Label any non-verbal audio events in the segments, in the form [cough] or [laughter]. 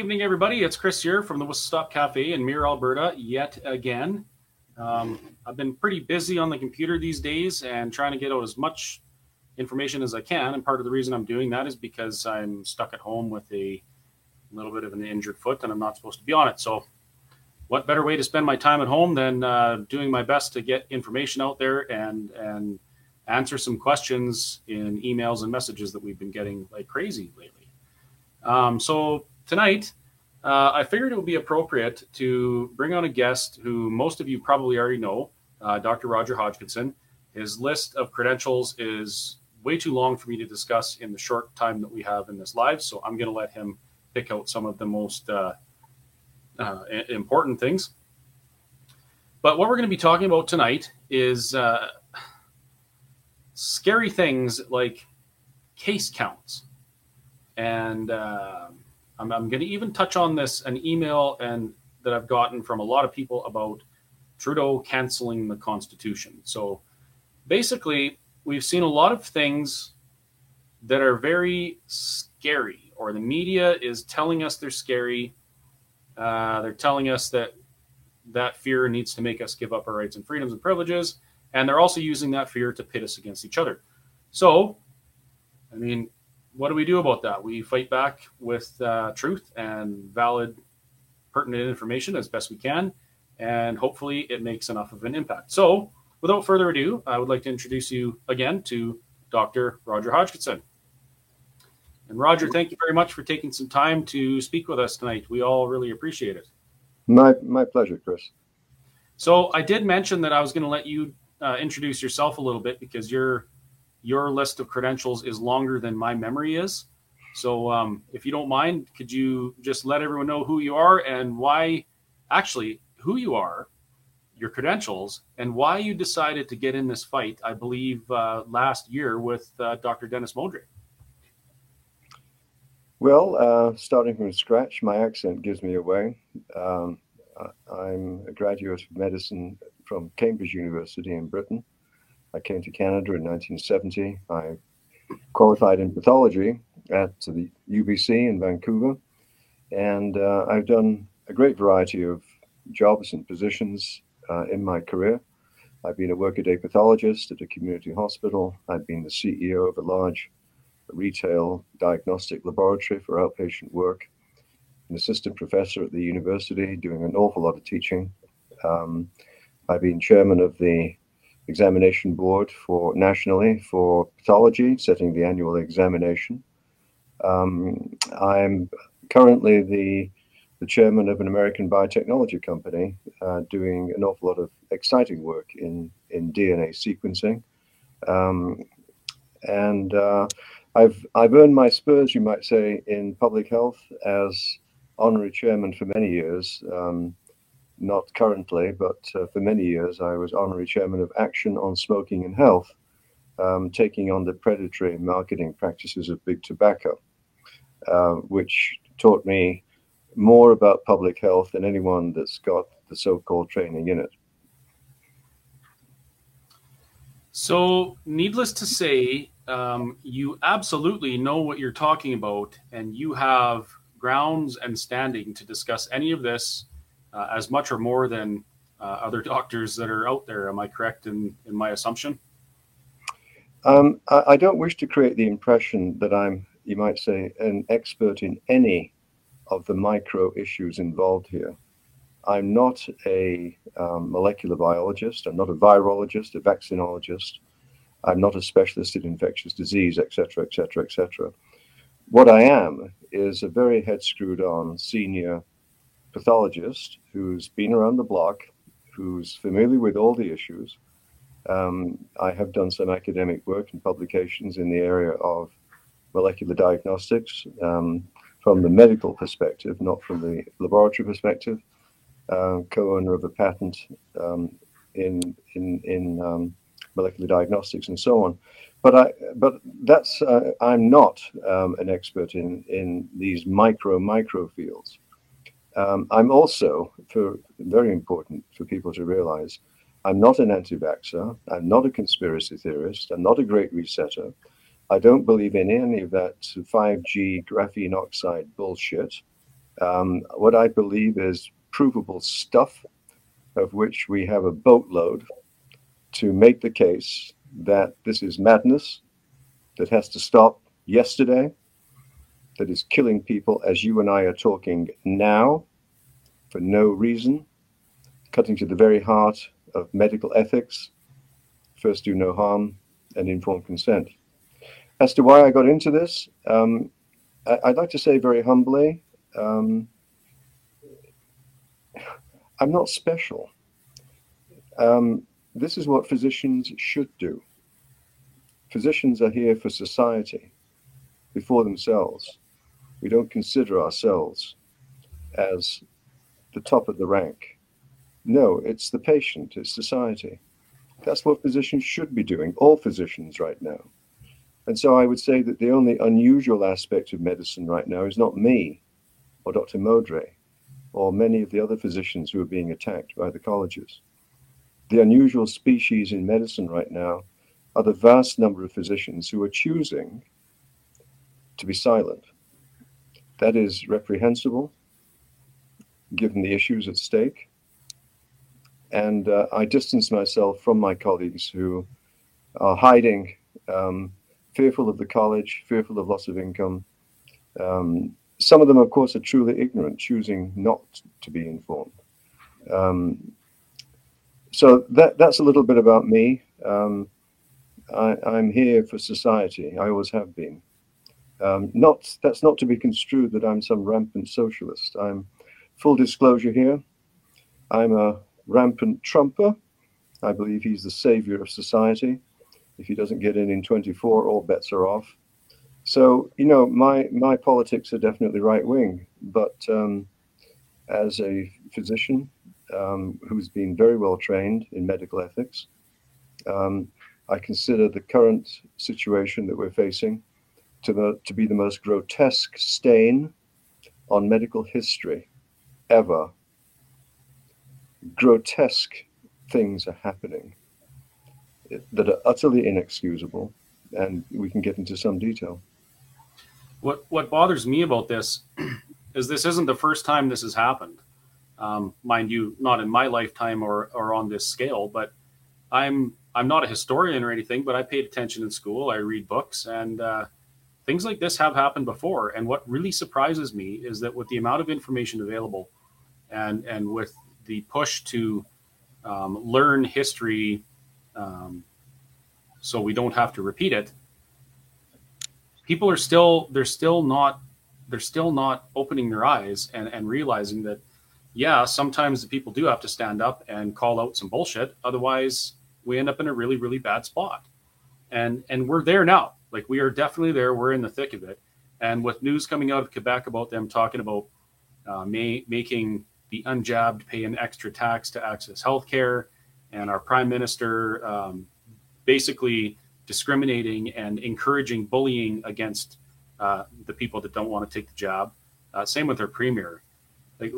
Good evening, everybody. It's Chris here from the Whistle Stop Cafe in Mirror, Alberta, yet again. Um, I've been pretty busy on the computer these days and trying to get out as much information as I can. And part of the reason I'm doing that is because I'm stuck at home with a little bit of an injured foot and I'm not supposed to be on it. So, what better way to spend my time at home than uh, doing my best to get information out there and and answer some questions in emails and messages that we've been getting like crazy lately. Um, so tonight, uh, I figured it would be appropriate to bring on a guest who most of you probably already know, uh, Dr. Roger Hodkinson. His list of credentials is way too long for me to discuss in the short time that we have in this live, so I'm going to let him pick out some of the most uh, uh, important things. But what we're going to be talking about tonight is uh, scary things like case counts. And uh, I'm, I'm going to even touch on this an email and that I've gotten from a lot of people about Trudeau canceling the Constitution. So basically, we've seen a lot of things that are very scary, or the media is telling us they're scary. Uh, they're telling us that that fear needs to make us give up our rights and freedoms and privileges. And they're also using that fear to pit us against each other. So, I mean, what do we do about that? We fight back with uh, truth and valid, pertinent information as best we can. And hopefully it makes enough of an impact. So, without further ado, I would like to introduce you again to Dr. Roger Hodkinson. And Roger, thank you very much for taking some time to speak with us tonight. We all really appreciate it. My, my pleasure, Chris. So I did mention that I was going to let you uh, introduce yourself a little bit because your your list of credentials is longer than my memory is. So, um, if you don't mind, could you just let everyone know who you are and why, actually, who you are, your credentials, and why you decided to get in this fight? I believe uh, last year with uh, Dr. Dennis Modry. Well, uh, starting from scratch, my accent gives me away. Um, I'm a graduate of medicine from Cambridge University in Britain. I came to Canada in 1970. I qualified in pathology at the UBC in Vancouver, and uh, I've done a great variety of jobs and positions uh, in my career. I've been a workaday pathologist at a community hospital. I've been the CEO of a large retail diagnostic laboratory for outpatient work, an assistant professor at the university doing an awful lot of teaching. Um, I've been chairman of the examination board for nationally for pathology, setting the annual examination. Um, I'm currently the the chairman of an American biotechnology company, uh, doing an awful lot of exciting work in in DNA sequencing, um, and uh, I've I've earned my spurs, you might say, in public health as honorary chairman for many years. Um, not currently, but uh, for many years, I was honorary chairman of Action on Smoking and Health, um, taking on the predatory marketing practices of big tobacco, uh, which taught me more about public health than anyone that's got the so called training in it. So, needless to say, um, you absolutely know what you're talking about, and you have grounds and standing to discuss any of this uh, as much or more than uh, other [laughs] doctors that are out there. Am I correct in, in my assumption? Um, I, I, don't wish to create the impression that I'm, you might say, an expert in any of the micro issues involved here. I'm not a um, molecular biologist. I'm not a virologist, a vaccinologist. I'm not a specialist in infectious disease, etc., etc., etc. What I am is a very head screwed on senior pathologist who's been around the block, who's familiar with all the issues. Um, I have done some academic work and publications in the area of molecular diagnostics um, from the medical perspective, not from the laboratory perspective. Uh, co-owner of a patent um, in in in um, molecular diagnostics and so on. But I but that's uh, I'm not um, an expert in in these micro micro fields. Um, I'm also, for very important for people to realize, I'm not an anti-vaxxer. I'm not a conspiracy theorist. I'm not a great resetter. I don't believe in any of that 5G graphene oxide bullshit. um, what I believe is provable stuff, of which we have a boatload, to make the case that this is madness that has to stop yesterday, that is killing people as you and I are talking now for no reason, cutting to the very heart of medical ethics, first do no harm, and informed consent. As to why I got into this, um, I, would like to say very humbly, um, I'm not special. Um, this is what physicians should do. Physicians are here for society, before themselves. We don't consider ourselves as the top of the rank. No, it's the patient, it's society. That's what physicians should be doing, all physicians right now. And so I would say that the only unusual aspect of medicine right now is not me or Dr. Modry or many of the other physicians who are being attacked by the colleges. The unusual species in medicine right now are the vast number of physicians who are choosing to be silent. That is reprehensible given the issues at stake. And uh, I distance myself from my colleagues who are hiding, um, fearful of the college, fearful of loss of income. Um, some of them, of course, are truly ignorant, choosing not to be informed. Um, so that that's a little bit about me. Um, I, am here for society. I always have been. Um, not that's not to be construed that I'm some rampant socialist. I'm full disclosure here. I'm a rampant Trumper. I believe he's the savior of society. If he doesn't get in in 24, all bets are off. So you know, my my politics are definitely right wing, but um, as a physician um, who's been very well trained in medical ethics, um, I consider the current situation that we're facing to, the, to be the most grotesque stain on medical history ever. Grotesque things are happening that are utterly inexcusable, and we can get into some detail. What what bothers me about this [clears throat] is this isn't the first time this has happened. Um, mind you, not in my lifetime or or on this scale, but I'm I'm not a historian or anything, but I paid attention in school. I read books, and uh, things like this have happened before. And what really surprises me is that with the amount of information available, and and with the push to um, learn history, um, so we don't have to repeat it, people are still they're still not they're still not opening their eyes and, and realizing that yeah sometimes the people do have to stand up and call out some bullshit otherwise we end up in a really really bad spot and and we're there now like we are definitely there we're in the thick of it and with news coming out of quebec about them talking about uh, may, making the unjabbed pay an extra tax to access health care and our prime minister um, basically discriminating and encouraging bullying against uh, the people that don't want to take the job. Uh, same with our premier. Like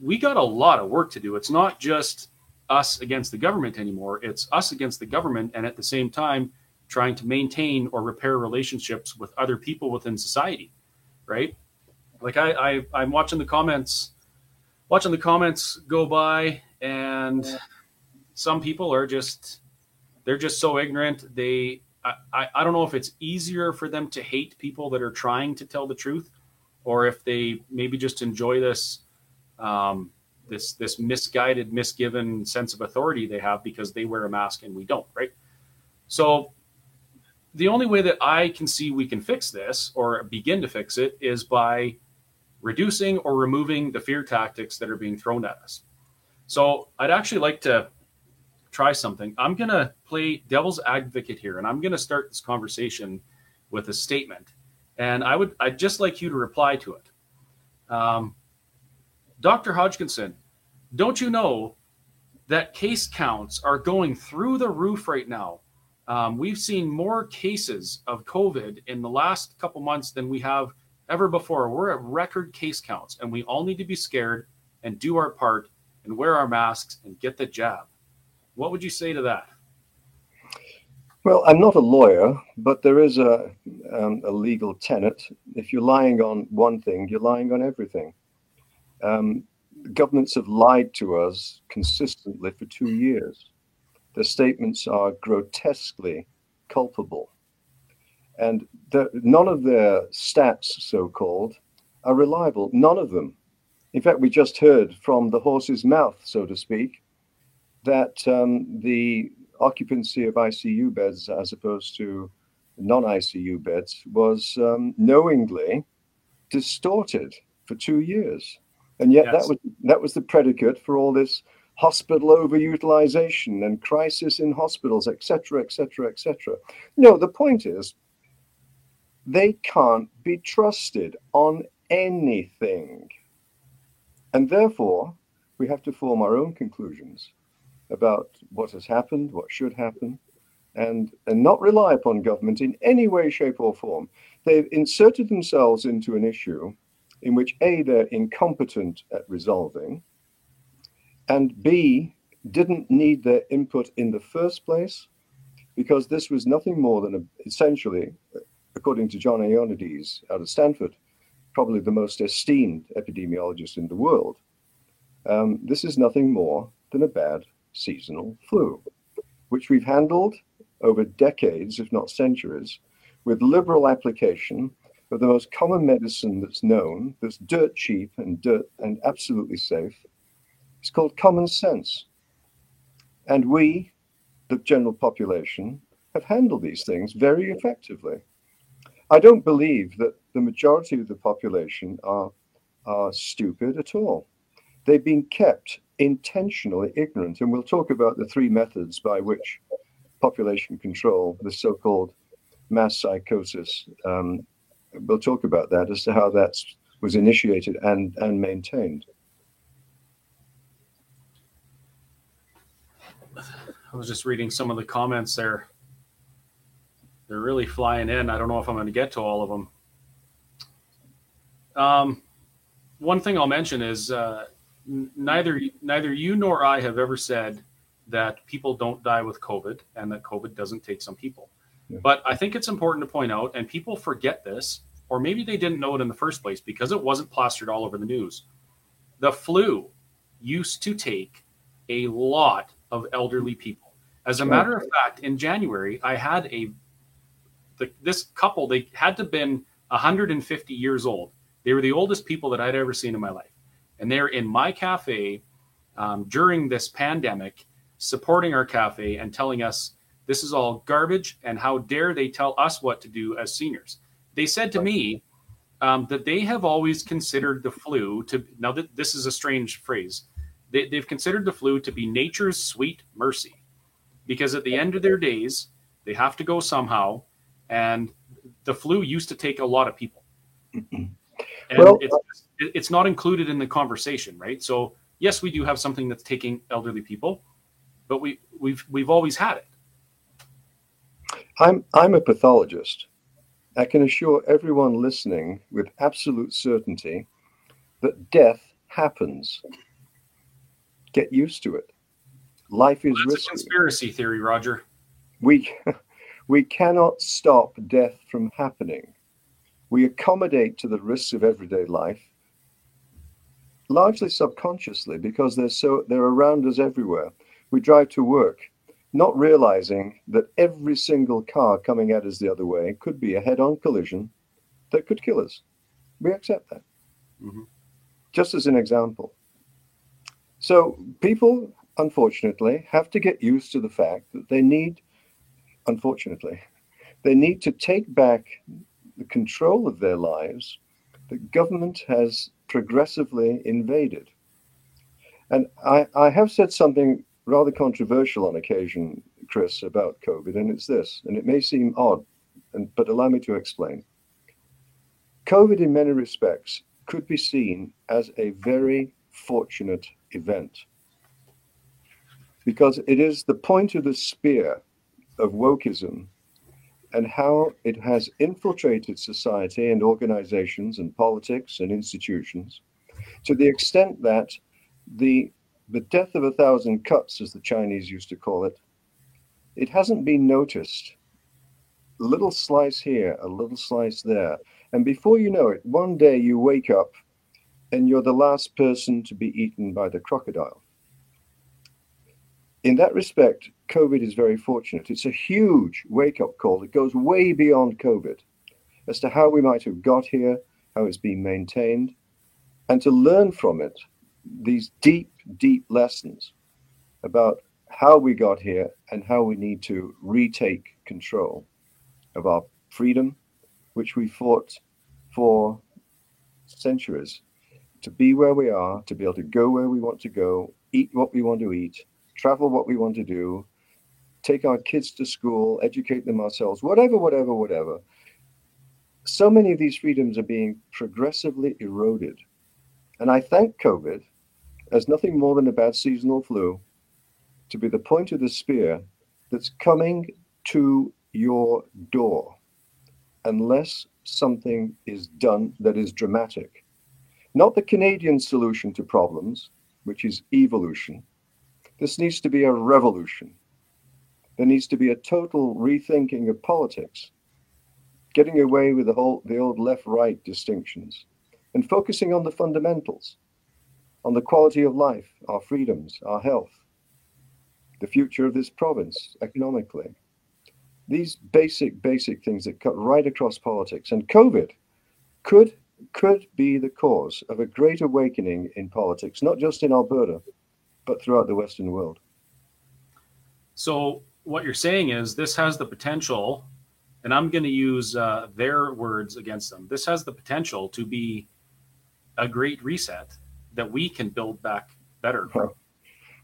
we got a lot of work to do. It's not just us against the government anymore. It's us against the government, and at the same time, trying to maintain or repair relationships with other people within society. Right? Like I, I I'm watching the comments, watching the comments go by, and some people are just they're just so ignorant. They I, I don't know if it's easier for them to hate people that are trying to tell the truth, or if they maybe just enjoy this um, this this misguided, misgiven sense of authority they have because they wear a mask and we don't, right? So the only way that I can see we can fix this or begin to fix it is by reducing or removing the fear tactics that are being thrown at us. So I'd actually like to try something. I'm going to play devil's advocate here, and I'm going to start this conversation with a statement. And I would, I'd just like you to reply to it. Um, Dr. Hodkinson, don't you know that case counts are going through the roof right now? Um, we've seen more cases of COVID in the last couple months than we have ever before. We're at record case counts, and we all need to be scared and do our part and wear our masks and get the jab. What would you say to that? Well, I'm not a lawyer, but there is a, um, a legal tenet. If you're lying on one thing, you're lying on everything. Um, governments have lied to us consistently for two years. Their statements are grotesquely culpable. And the, none of their stats, so called, are reliable. None of them. In fact, we just heard from the horse's mouth, so to speak, that um, the occupancy of ICU beds as opposed to non ICU beds was um, knowingly distorted for two years. And yet yes. that was that was the predicate for all this hospital overutilization and crisis in hospitals, etc., etc., etc. No, the point is they can't be trusted on anything. And therefore, we have to form our own conclusions about what has happened, what should happen, and, and not rely upon government in any way, shape, or form. They've inserted themselves into an issue in which A, they're incompetent at resolving, and B, didn't need their input in the first place because this was nothing more than a, essentially, according to John Ioannidis out of Stanford, probably the most esteemed epidemiologist in the world. Um, this is nothing more than a bad seasonal flu, which we've handled over decades, if not centuries, with liberal application of the most common medicine that's known, that's dirt cheap and dirt and absolutely safe. It's called common sense. And we, the general population, have handled these things very effectively. I don't believe that the majority of the population are, are stupid at all. They've been kept intentionally ignorant. And we'll talk about the three methods by which population control, the so called mass psychosis, um, we'll talk about that as to how that was initiated and, and maintained. I was just reading some of the comments there. They're really flying in. I don't know if I'm going to get to all of them. Um, one thing I'll mention is uh, neither neither you nor I have ever said that people don't die with COVID and that COVID doesn't take some people. Yeah. But I think it's important to point out, and people forget this, or maybe they didn't know it in the first place because it wasn't plastered all over the news. The flu used to take a lot of elderly people. As a matter of fact, in January, I had a the, this couple. They had to have been 150 years old. They were the oldest people that I'd ever seen in my life and they're in my cafe um, during this pandemic, supporting our cafe and telling us this is all garbage and how dare they tell us what to do as seniors. They said to me um, that they have always considered the flu to now that this is a strange phrase. They, they've considered the flu to be nature's sweet mercy because at the end of their days, they have to go somehow. And the flu used to take a lot of people. [laughs] And well, it's, it's not included in the conversation, right? So yes, we do have something that's taking elderly people, but we we've we've always had it. I'm I'm a pathologist. I can assure everyone listening with absolute certainty that death happens. Get used to it. Life is well, risky. a conspiracy theory, Roger. We [laughs] we cannot stop death from happening. We accommodate to the risks of everyday life largely subconsciously because they're so they're around us everywhere. We drive to work, not realizing that every single car coming at us the other way could be a head-on collision that could kill us. We accept that. Mm-hmm. Just as an example. So people, unfortunately, have to get used to the fact that they need, unfortunately, they need to take back the control of their lives that government has progressively invaded. And I, I have said something rather controversial on occasion, Chris, about COVID, and it's this, and it may seem odd, and, but allow me to explain. COVID, in many respects, could be seen as a very fortunate event because it is the point of the spear of wokeism and how it has infiltrated society and organizations and politics and institutions to the extent that the the death of a thousand cuts, as the Chinese used to call it, it hasn't been noticed. A little slice here, a little slice there. And before you know it, one day you wake up and you're the last person to be eaten by the crocodile. In that respect, COVID is very fortunate. It's a huge wake up call that goes way beyond COVID as to how we might have got here, how it's been maintained, and to learn from it these deep, deep lessons about how we got here and how we need to retake control of our freedom, which we fought for centuries to be where we are, to be able to go where we want to go, eat what we want to eat, travel what we want to do, take our kids to school, educate them ourselves, whatever, whatever, whatever. So many of these freedoms are being progressively eroded. And I thank COVID as nothing more than a bad seasonal flu to be the point of the spear that's coming to your door unless something is done that is dramatic. Not the Canadian solution to problems, which is evolution. This needs to be a revolution. There needs to be a total rethinking of politics, getting away with the whole the old left-right distinctions, and focusing on the fundamentals, on the quality of life, our freedoms, our health, the future of this province economically. These basic, basic things that cut right across politics. And COVID could could be the cause of a great awakening in politics, not just in Alberta, but throughout the Western world. So, what you're saying is this has the potential, and I'm going to use uh, their words against them. This has the potential to be a great reset that we can build back better. Well,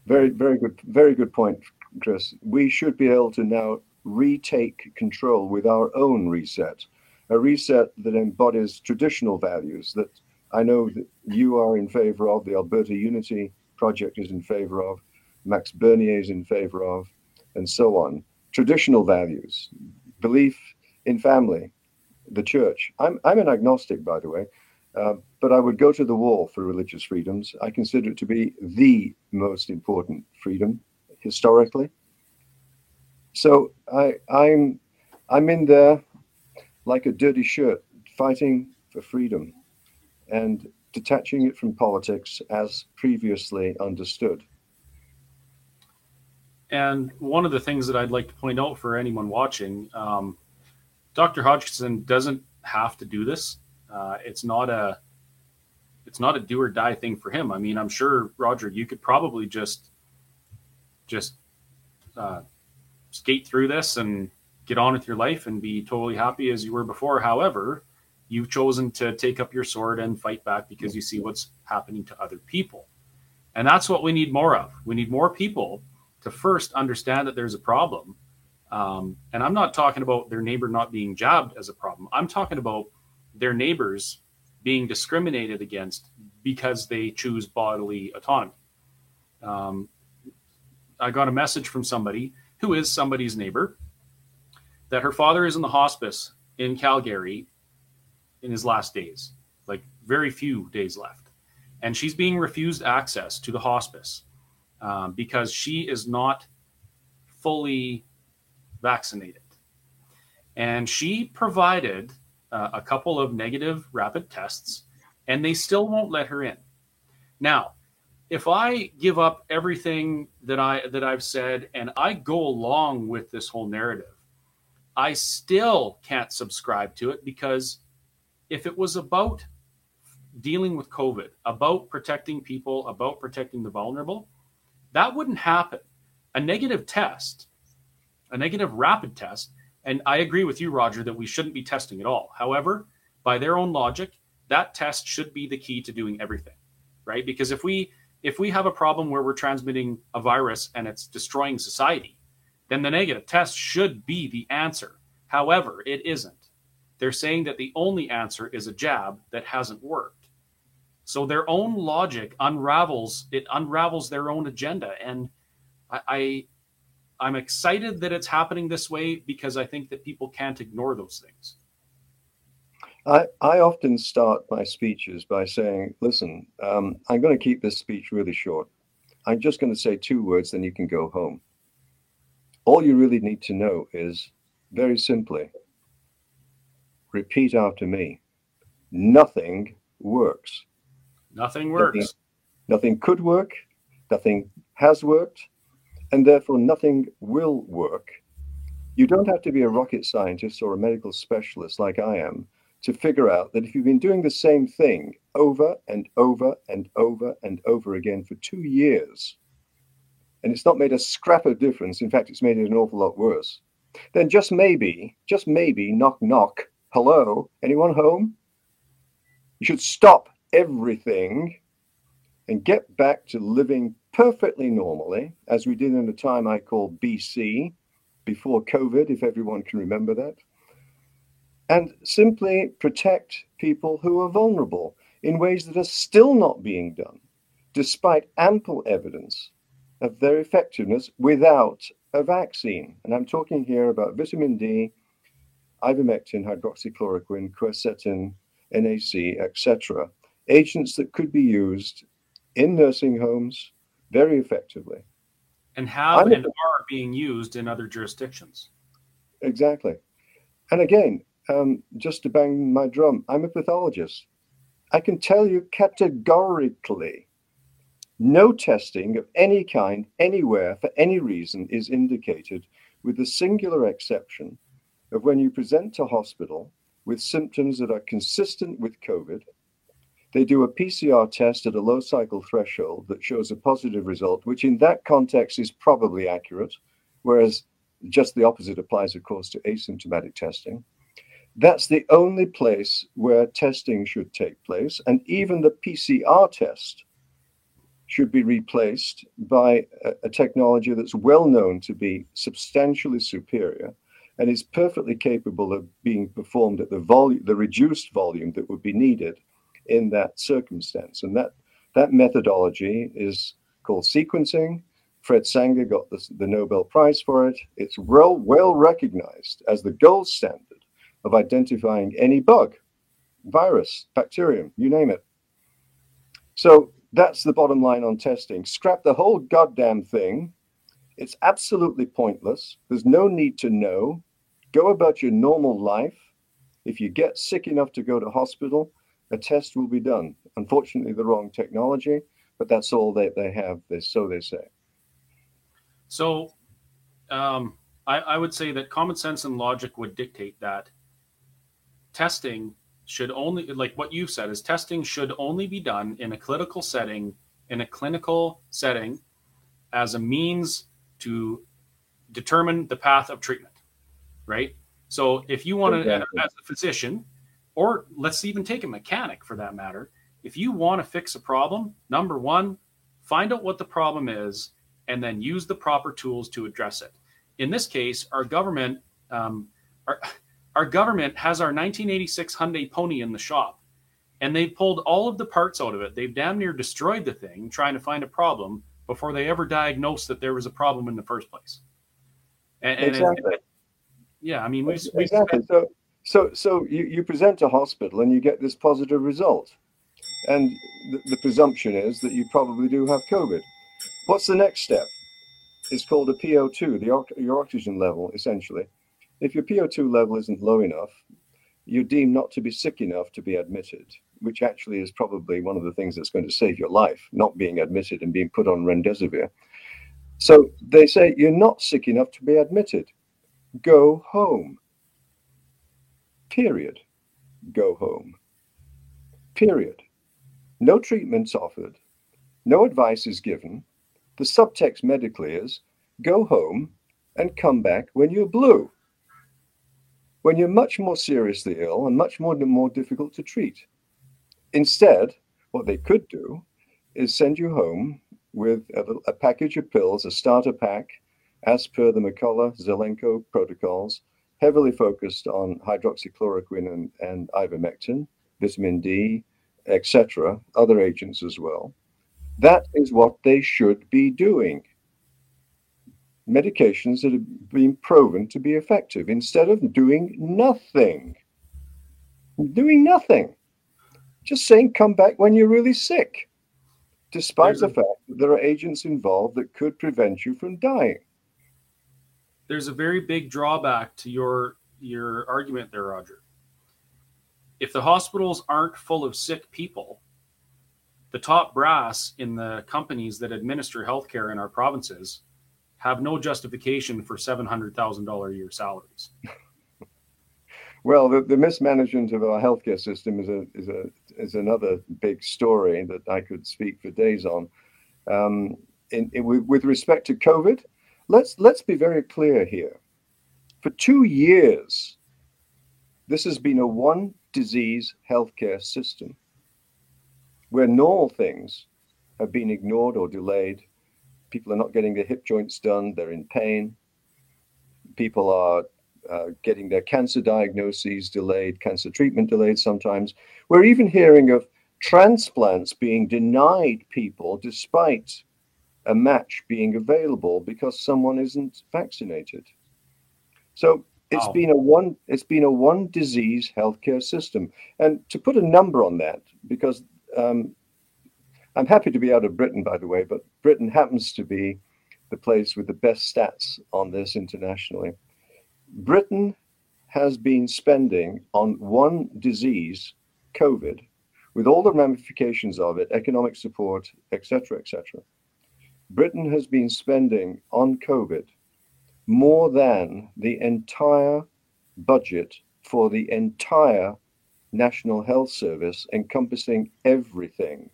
very, very good, very good point, Chris. We should be able to now retake control with our own reset, a reset that embodies traditional values that I know that you are in favor of, the Alberta Unity Project is in favor of, Max Bernier is in favor of, and so on. Traditional values, belief in family, the church. I'm, I'm an agnostic, by the way. Uh, but I would go to the wall for religious freedoms. I consider it to be the most important freedom historically. So I, I'm, I'm in there like a dirty shirt, fighting for freedom and detaching it from politics as previously understood. And one of the things that I'd like to point out for anyone watching, um, Dr. Hodkinson doesn't have to do this. Uh, it's not a it's not a do or die thing for him. I mean, I'm sure Roger, you could probably just just uh, skate through this and get on with your life and be totally happy as you were before. However, you've chosen to take up your sword and fight back because you see what's happening to other people. And that's what we need more of. We need more people to first understand that there's a problem. Um, and I'm not talking about their neighbor not being jabbed as a problem. I'm talking about their neighbors being discriminated against because they choose bodily autonomy. Um, I got a message from somebody who is somebody's neighbor that her father is in the hospice in Calgary in his last days, like very few days left. And she's being refused access to the hospice um, because she is not fully vaccinated. And she provided uh, a couple of negative rapid tests, and they still won't let her in. Now, if I give up everything that I that I've said and I go along with this whole narrative, I still can't subscribe to it because if it was about dealing with COVID, about protecting people, about protecting the vulnerable, that wouldn't happen. A negative test, a negative rapid test and I agree with you, Roger, that we shouldn't be testing at all. However, by their own logic, that test should be the key to doing everything, right? Because if we if we have a problem where we're transmitting a virus and it's destroying society, then the negative test should be the answer. However, it isn't. They're saying that the only answer is a jab that hasn't worked. So their own logic unravels it unravels their own agenda, and I, I I'm excited that it's happening this way because I think that people can't ignore those things. I, I often start my speeches by saying, listen, um, I'm going to keep this speech really short. I'm just going to say two words, then you can go home. All you really need to know is very simply repeat after me nothing works. Nothing works. Nothing, nothing could work. Nothing has worked. And therefore, nothing will work. You don't have to be a rocket scientist or a medical specialist like I am to figure out that if you've been doing the same thing over and over and over and over again for two years, and it's not made a scrap of difference, in fact, it's made it an awful lot worse, then just maybe, just maybe, knock, knock, hello, anyone home? You should stop everything and get back to living perfectly normally, as we did in the time I call BC, before COVID, if everyone can remember that and simply protect people who are vulnerable in ways that are still not being done, despite ample evidence of their effectiveness without a vaccine. And I'm talking here about vitamin D, ivermectin, hydroxychloroquine, quercetin, NAC, etc. Agents that could be used in nursing homes very effectively. And have and are being used in other jurisdictions. Exactly. And again, um, just to bang my drum, I'm a pathologist. I can tell you categorically no testing of any kind, anywhere, for any reason is indicated, with the singular exception of when you present to hospital with symptoms that are consistent with COVID. They do a PCR test at a low cycle threshold that shows a positive result, which in that context is probably accurate, whereas just the opposite applies, of course, to asymptomatic testing. That's the only place where testing should take place. And even the PCR test should be replaced by a, a technology that's well known to be substantially superior and is perfectly capable of being performed at the volume, the reduced volume that would be needed in that circumstance. And that, that methodology is called sequencing. Fred Sanger got the, the Nobel Prize for it. It's well, well recognized as the gold standard of identifying any bug, virus, bacterium, you name it. So that's the bottom line on testing. Scrap the whole goddamn thing. It's absolutely pointless. There's no need to know. Go about your normal life. If you get sick enough to go to hospital, a test will be done. Unfortunately, the wrong technology, but that's all that they have. So they say. So, um, I, I would say that common sense and logic would dictate that testing should only like what you've said is testing should only be done in a clinical setting in a clinical setting as a means to determine the path of treatment right? So if you want to as a physician or let's even take a mechanic for that matter if you want to fix a problem number one find out what the problem is and then use the proper tools to address it. In this case our government um, our, our government has our 1986 Hyundai Pony in the shop, and they've pulled all of the parts out of it. They've damn near destroyed the thing trying to find a problem before they ever diagnosed that there was a problem in the first place. And, and exactly. yeah, I mean, we exactly. Spent... so, so, so you, you present to hospital and you get this positive result, and the, the presumption is that you probably do have COVID. What's the next step? It's called a PO2, the your oxygen level, essentially. If your PO2 level isn't low enough, you're deemed not to be sick enough to be admitted, which actually is probably one of the things that's going to save your life, not being admitted and being put on remdesivir. So they say you're not sick enough to be admitted. Go home. Period. Go home. Period. No treatment's offered. No advice is given. The subtext medically is go home and come back when you're blue when you're much more seriously ill and much more, more difficult to treat. Instead, what they could do is send you home with a, a package of pills, a starter pack, as per the McCullough Zelenko protocols, heavily focused on hydroxychloroquine and, and ivermectin, vitamin D, etc., other agents as well. That is what they should be doing medications that have been proven to be effective instead of doing nothing. Doing nothing. Just saying, come back when you're really sick, despite the fact that there are agents involved that could prevent you from dying. There's a very big drawback to your your argument there, Roger. If the hospitals aren't full of sick people, the top brass in the companies that administer healthcare in our provinces have no justification for $700,000 a year salaries. [laughs] Well, the, the, mismanagement of our healthcare system is a is a is another big story that I could speak for days on. Um, in, in, with respect to COVID, let's let's be very clear here. For two years, this has been a one disease healthcare system where normal things have been ignored or delayed. People are not getting their hip joints done, they're in pain. People are uh, getting their cancer diagnoses delayed, cancer treatment delayed sometimes. We're even hearing of transplants being denied people despite a match being available because someone isn't vaccinated. So it's wow. been a one it's been a one disease healthcare system. And to put a number on that, because um, I'm happy to be out of Britain, by the way, but Britain happens to be the place with the best stats on this internationally. Britain has been spending on one disease, COVID, with all the ramifications of it, economic support, etc., etc. Britain has been spending on COVID more than the entire budget for the entire National Health Service, encompassing everything.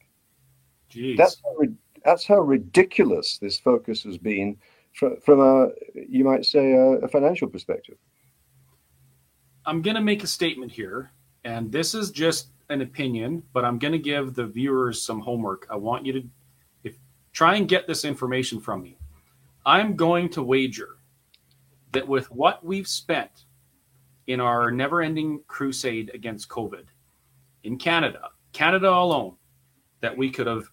Jeez. That's how, that's how ridiculous this focus has been from, from a, you might say, a, a financial perspective. I'm going to make a statement here, and this is just an opinion, but I'm going to give the viewers some homework. I want you to if, Try and get this information from me. I'm going to wager that with what we've spent in our never ending crusade against COVID in Canada, Canada alone, that we could have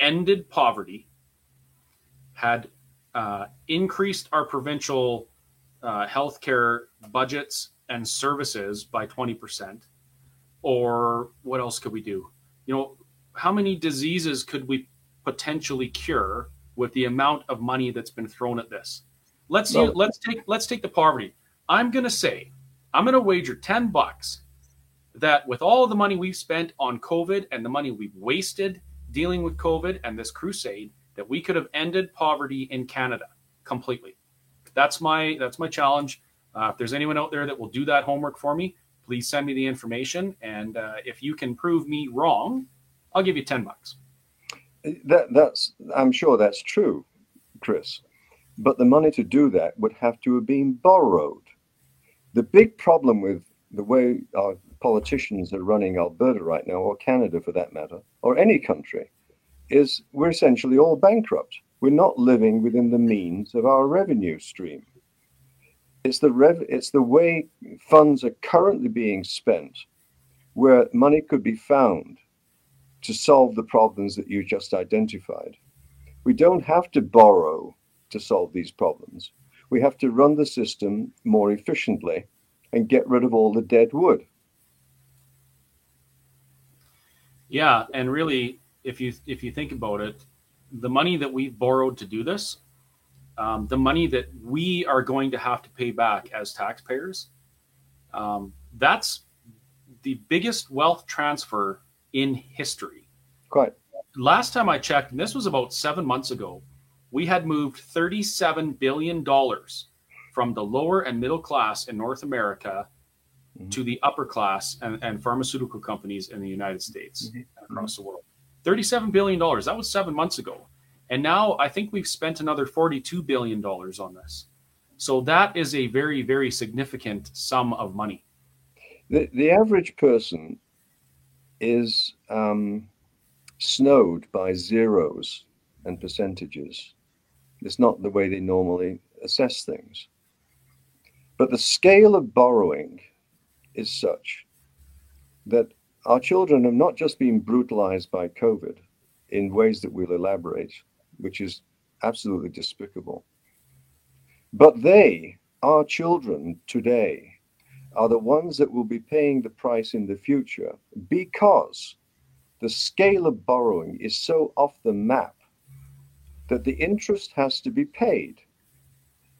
ended poverty, had uh, increased our provincial uh, healthcare budgets and services by 20%. Or what else could we do? You know, how many diseases could we potentially cure with the amount of money that's been thrown at this. Let's see, let's take let's take the poverty. I'm going to say I'm going to wager 10 bucks that with all the money we've spent on COVID and the money we've wasted dealing with COVID and this crusade that we could have ended poverty in Canada completely. That's my that's my challenge. Uh, if there's anyone out there that will do that homework for me, please send me the information. And uh, if you can prove me wrong, I'll give you 10 bucks that that's I'm sure that's true, Chris. But the money to do that would have to have been borrowed. The big problem with the way our politicians are running Alberta right now, or Canada for that matter, or any country, is we're essentially all bankrupt. We're not living within the means of our revenue stream. It's the rev- it's the way funds are currently being spent, where money could be found to solve the problems that you just identified. We don't have to borrow to solve these problems. We have to run the system more efficiently and get rid of all the dead wood. Yeah, and really, if you if you think about it, the money that we've borrowed to do this, um, the money that we are going to have to pay back as taxpayers, um, that's the biggest wealth transfer in history. Quite. Last time I checked, and this was about seven months ago, we had moved $37 billion from the lower and middle class in North America mm-hmm. to the upper class and, and, pharmaceutical companies in the United States mm-hmm. and across the world. $37 billion. That was seven months ago. And now I think we've spent another $42 billion on this. So that is a very, very significant sum of money. The, the average person is um, snowed by zeros and percentages. It's not the way they normally assess things. But the scale of borrowing is such that our children have not just been brutalized by COVID in ways that we'll elaborate, which is absolutely despicable, but they, our children today, are the ones that will be paying the price in the future because the scale of borrowing is so off the map that the interest has to be paid.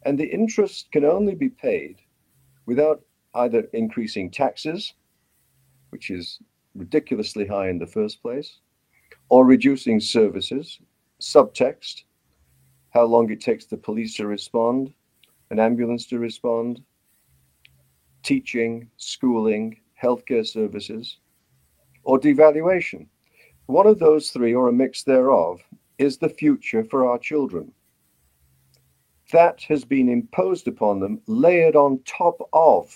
And the interest can only be paid without either increasing taxes, which is ridiculously high in the first place, or reducing services, subtext, how long it takes the police to respond, an ambulance to respond, teaching, schooling, healthcare services, or devaluation. One of those three, or a mix thereof, is the future for our children. That has been imposed upon them, layered on top of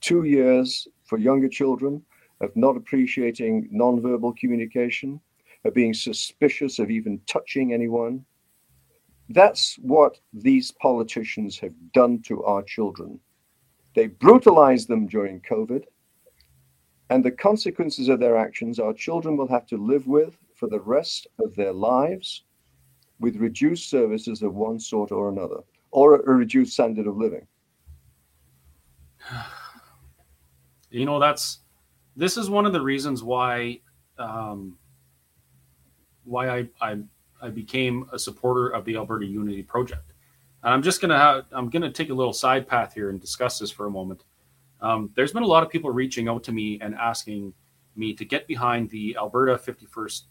two years for younger children of not appreciating nonverbal communication, of being suspicious of even touching anyone. That's what these politicians have done to our children. They brutalized them during COVID, and the consequences of their actions our children will have to live with for the rest of their lives with reduced services of one sort or another, or a reduced standard of living. [sighs] You know, that's this is one of the reasons why um, why I, I I became a supporter of the Alberta Unity Project. And I'm just gonna have, I'm gonna take a little side path here and discuss this for a moment. Um, there's been a lot of people reaching out to me and asking me to get behind the Alberta 51st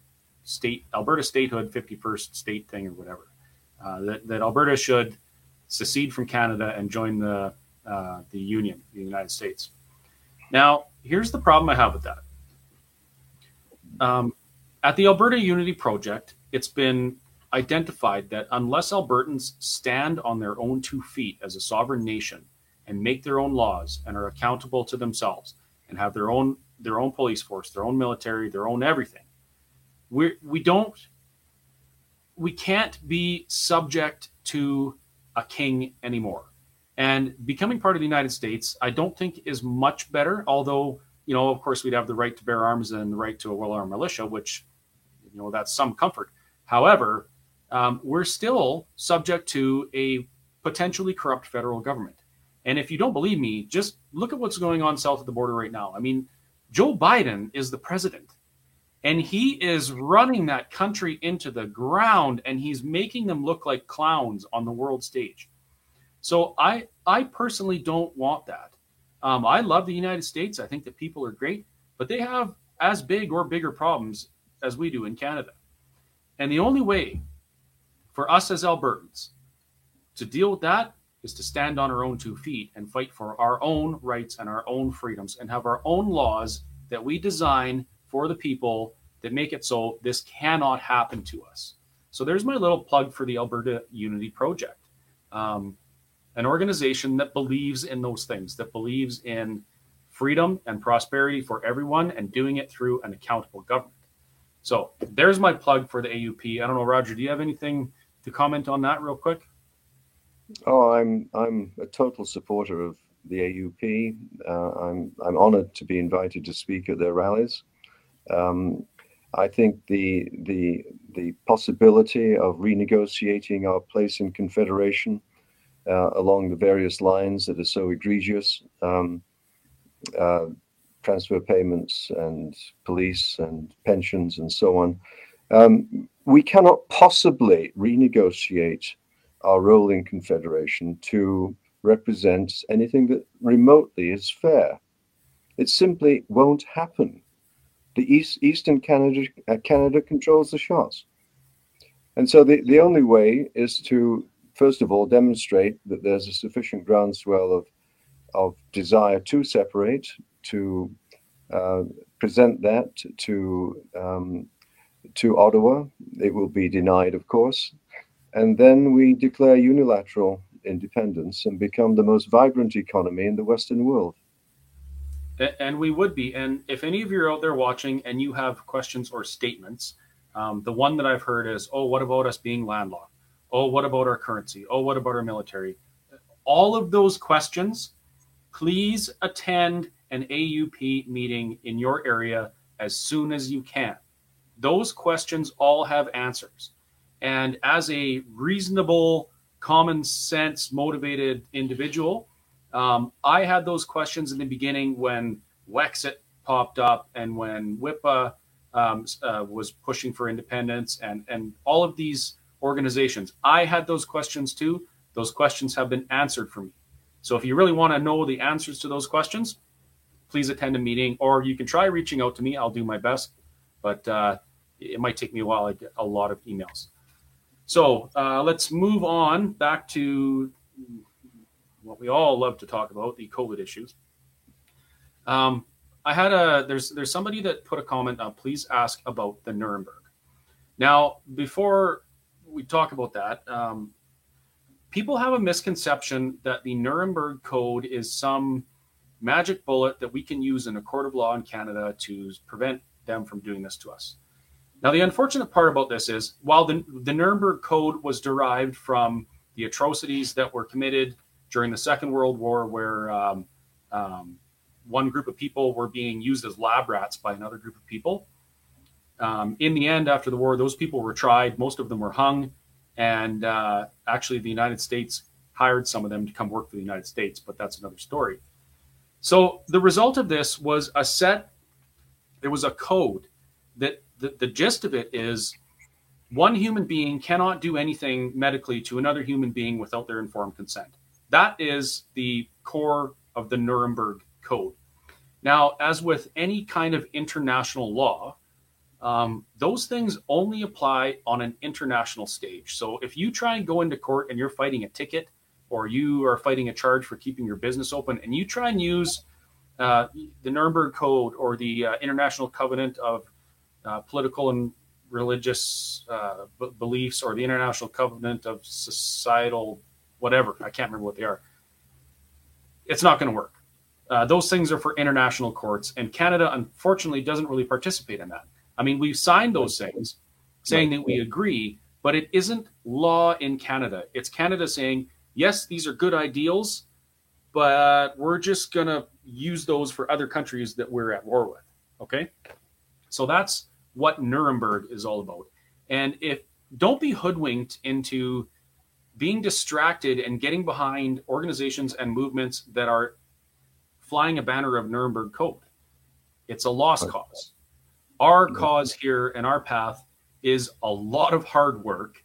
state Alberta statehood 51st state thing or whatever. Uh, that, that Alberta should secede from Canada and join the uh, the Union, the United States. Now, here's the problem I have with that. Um, at the Alberta Unity Project, it's been identified that unless Albertans stand on their own two feet as a sovereign nation and make their own laws and are accountable to themselves and have their own their own police force, their own military, their own everything, we we don't we can't be subject to a king anymore. And becoming part of the United States, I don't think is much better. Although, you know, of course, we'd have the right to bear arms and the right to a well-armed militia, which, you know, that's some comfort. However, um, we're still subject to a potentially corrupt federal government. And if you don't believe me, just look at what's going on south of the border right now. I mean, Joe Biden is the president, and he is running that country into the ground, and he's making them look like clowns on the world stage. So I I personally don't want that. Um, I love the United States. I think that people are great, but they have as big or bigger problems as we do in Canada. And the only way for us as Albertans to deal with that is to stand on our own two feet and fight for our own rights and our own freedoms and have our own laws that we design for the people that make it so this cannot happen to us. So there's my little plug for the Alberta Unity Project. Um, an organization that believes in those things, that believes in freedom and prosperity for everyone and doing it through an accountable government. So there's my plug for the AUP. I don't know, Roger, do you have anything to comment on that real quick? Oh, I'm I'm a total supporter of the AUP. Uh, I'm I'm honoured to be invited to speak at their rallies. Um, I think the the the possibility of renegotiating our place in confederation uh, along the various lines that are so egregious um, uh, transfer payments and police and pensions and so on. Um, we cannot possibly renegotiate our role in confederation to represent anything that remotely is fair. It simply won't happen. The East, Eastern Canada, uh, Canada controls the shots. And so the, the only way is to first of all, demonstrate that there's a sufficient groundswell of, of desire to separate, to uh, present that to, um, to Ottawa. It will be denied, of course. And then we declare unilateral independence and become the most vibrant economy in the Western world. And we would be. And if any of you are out there watching and you have questions or statements, um, the one that I've heard is, oh, what about us being landlocked? Oh, what about our currency? Oh, what about our military? All of those questions, please attend an AUP meeting in your area as soon as you can. Those questions all have answers. And as a reasonable, common sense, motivated individual, um, I had those questions in the beginning when Wexit popped up and when WIPA um, uh, was pushing for independence and, and all of these organizations. I had those questions too. Those questions have been answered for me. So if you really want to know the answers to those questions, please attend a meeting or you can try reaching out to me. I'll do my best. But uh, it might take me a while. I get a lot of emails. So uh, let's move on back to what we all love to talk about the COVID issues. Um, I had a there's there's somebody that put a comment. Uh, please ask about the Nuremberg. Now, before we talk about that, um, people have a misconception that the Nuremberg Code is some magic bullet that we can use in a court of law in Canada to prevent them from doing this to us. Now, the unfortunate part about this is while the, the Nuremberg Code was derived from the atrocities that were committed during the Second World War, where um, um, one group of people were being used as lab rats by another group of people. Um, in the end, after the war, those people were tried. Most of them were hung. And uh, actually, the United States hired some of them to come work for the United States, but that's another story. So the result of this was a set, there was a code that the, the gist of it is one human being cannot do anything medically to another human being without their informed consent. That is the core of the Nuremberg Code. Now, as with any kind of international law, um, those things only apply on an international stage. So if you try and go into court and you're fighting a ticket or you are fighting a charge for keeping your business open and you try and use uh, the Nuremberg Code or the uh, International Covenant of uh, Political and Religious uh, b- Beliefs or the International Covenant of Societal, whatever, I can't remember what they are, it's not going to work. Uh, those things are for international courts, and Canada unfortunately doesn't really participate in that. I mean, we've signed those things saying that we agree, but it isn't law in Canada. It's Canada saying, yes, these are good ideals, but we're just going to use those for other countries that we're at war with. Okay. So that's what Nuremberg is all about. And if don't be hoodwinked into being distracted and getting behind organizations and movements that are flying a banner of Nuremberg Code. It's a lost cause. Our cause here and our path is a lot of hard work,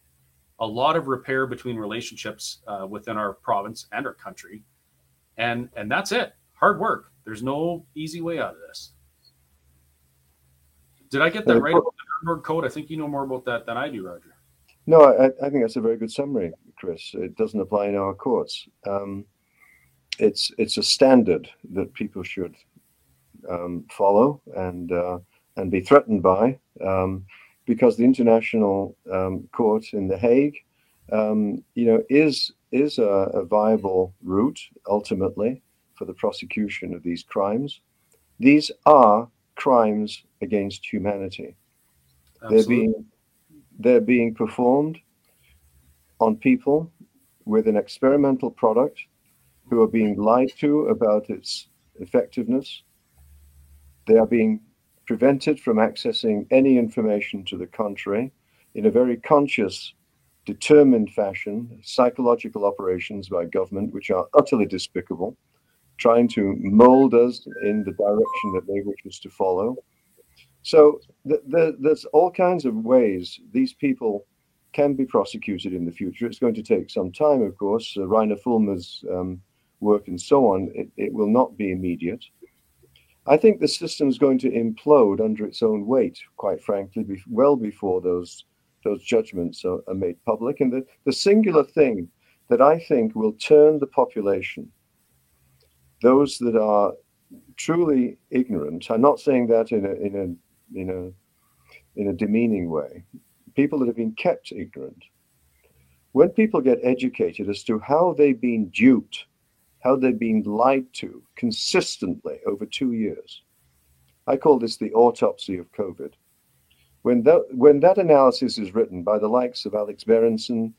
a lot of repair between relationships uh, within our province and our country, and and that's it. Hard work. There's no easy way out of this. Did I get that right? The Nuremberg Code. I think you know more about that than I do, Roger. No, I, I think that's a very good summary, Chris. It doesn't apply in our courts. Um, it's it's a standard that people should um, follow and uh, and be threatened by, um, because the International um, Court in The Hague, um, you know, is is a, a, viable route ultimately for the prosecution of these crimes. These are crimes against humanity. Absolutely. They're being they're being performed on people with an experimental product who are being lied to about its effectiveness. They are being prevented from accessing any information to the contrary in a very conscious, determined fashion, psychological operations by government, which are utterly despicable, trying to mold us in the direction that they wish us to follow. So th- th- there's all kinds of ways these people can be prosecuted in the future. It's going to take some time, of course. Uh, Reiner Fuellmich's um, work and so on, it, it will not be immediate. I think the system is going to implode under its own weight, quite frankly, be, well before those those judgments are, are made public. And the, the singular thing that I think will turn the population, those that are truly ignorant, I'm not saying that in a in a in a in a demeaning way, people that have been kept ignorant. When people get educated as to how they've been duped how they've been lied to consistently over two years. I call this the autopsy of COVID. When that, when that analysis is written by the likes of Alex Berenson,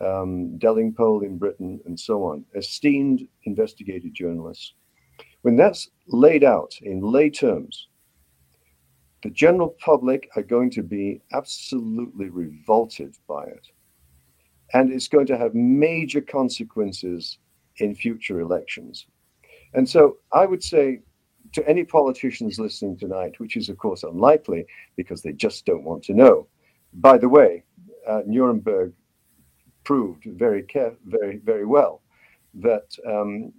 um, Delingpole in Britain, and so on, esteemed investigative journalists, when that's laid out in lay terms, the general public are going to be absolutely revolted by it. And it's going to have major consequences in future elections. And so I would say to any politicians listening tonight, which is of course unlikely because they just don't want to know. By the way, uh, Nuremberg proved very, care- very, very well that um,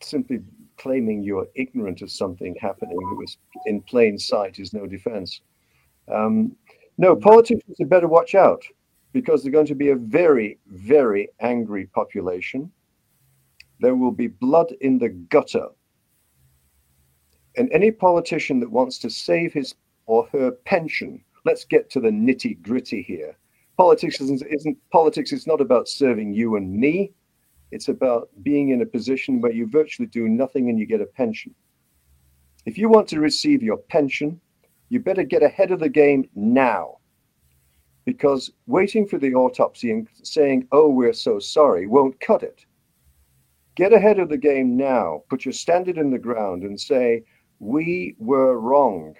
simply claiming you're ignorant of something happening that was in plain sight is no defense. Um, No, politicians had better watch out because they're going to be a very, very angry population. There will be blood in the gutter. And any politician that wants to save his or her pension, let's get to the nitty gritty here. Politics isn't, isn't politics is not about serving you and me. It's about being in a position where you virtually do nothing and you get a pension. If you want to receive your pension, you better get ahead of the game now. Because waiting for the autopsy and saying, oh, we're so sorry, won't cut it. Get ahead of the game now. Put your standard in the ground and say, we were wrong.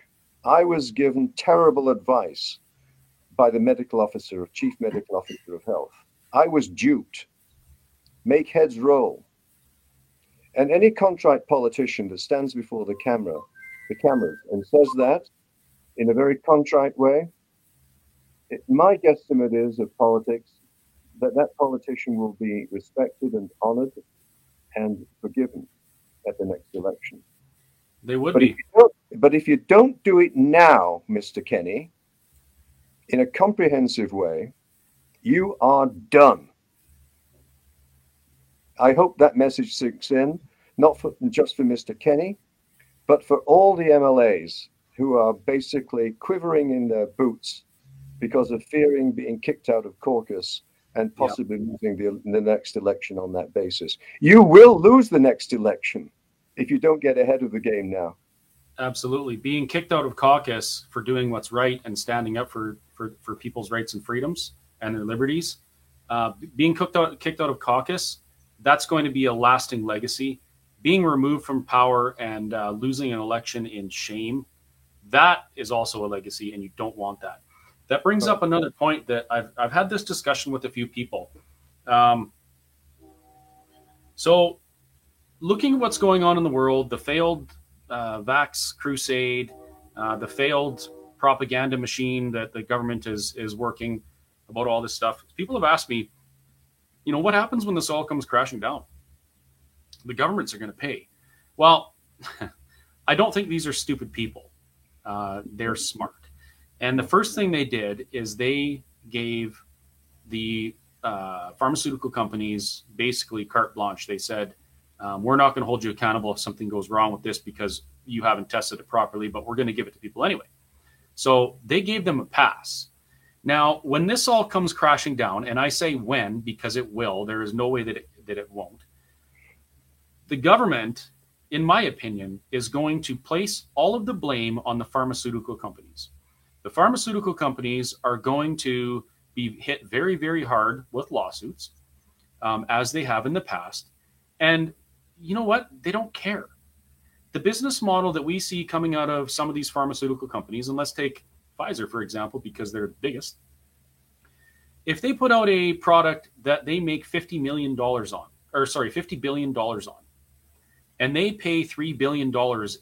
I was given terrible advice by the medical officer, chief medical officer of health. I was duped. Make heads roll. And any contrite politician that stands before the camera, the cameras, and says that in a very contrite way, it, my guesstimate is of politics that that politician will be respected and honored and forgiven at the next election. They would but be. If but if you don't do it now, Mr. Kenney, in a comprehensive way, you are done. I hope that message sinks in, not for, just for Mr. Kenney, but for all the MLAs who are basically quivering in their boots because of fearing being kicked out of caucus and possibly yep. losing the, the next election on that basis. You will lose the next election if you don't get ahead of the game now. Absolutely. Being kicked out of caucus for doing what's right and standing up for, for, for people's rights and freedoms and their liberties, uh, being kicked out, kicked out of caucus that's going to be a lasting legacy. Being removed from power and uh, losing an election in shame, that is also a legacy, and you don't want that. That brings up another point that I've, I've had this discussion with a few people. Um, so, looking at what's going on in the world, the failed uh, Vax crusade, uh, the failed propaganda machine that the government is is working about all this stuff. People have asked me, you know, what happens when this all comes crashing down? The governments are going to pay. Well, [laughs] I don't think these are stupid people. Uh, they're smart. And the first thing they did is they gave the uh, pharmaceutical companies basically carte blanche. They said, um, we're not going to hold you accountable if something goes wrong with this because you haven't tested it properly, but we're going to give it to people anyway. So they gave them a pass. Now, when this all comes crashing down, and I say when because it will, there is no way that it, that it won't. The government, in my opinion, is going to place all of the blame on the pharmaceutical companies. The pharmaceutical companies are going to be hit very, very hard with lawsuits, um, as they have in the past. And you know what? They don't care. The business model that we see coming out of some of these pharmaceutical companies, and let's take Pfizer, for example, because they're the biggest. If they put out a product that they make $50 million on, or sorry, $50 billion on, and they pay $3 billion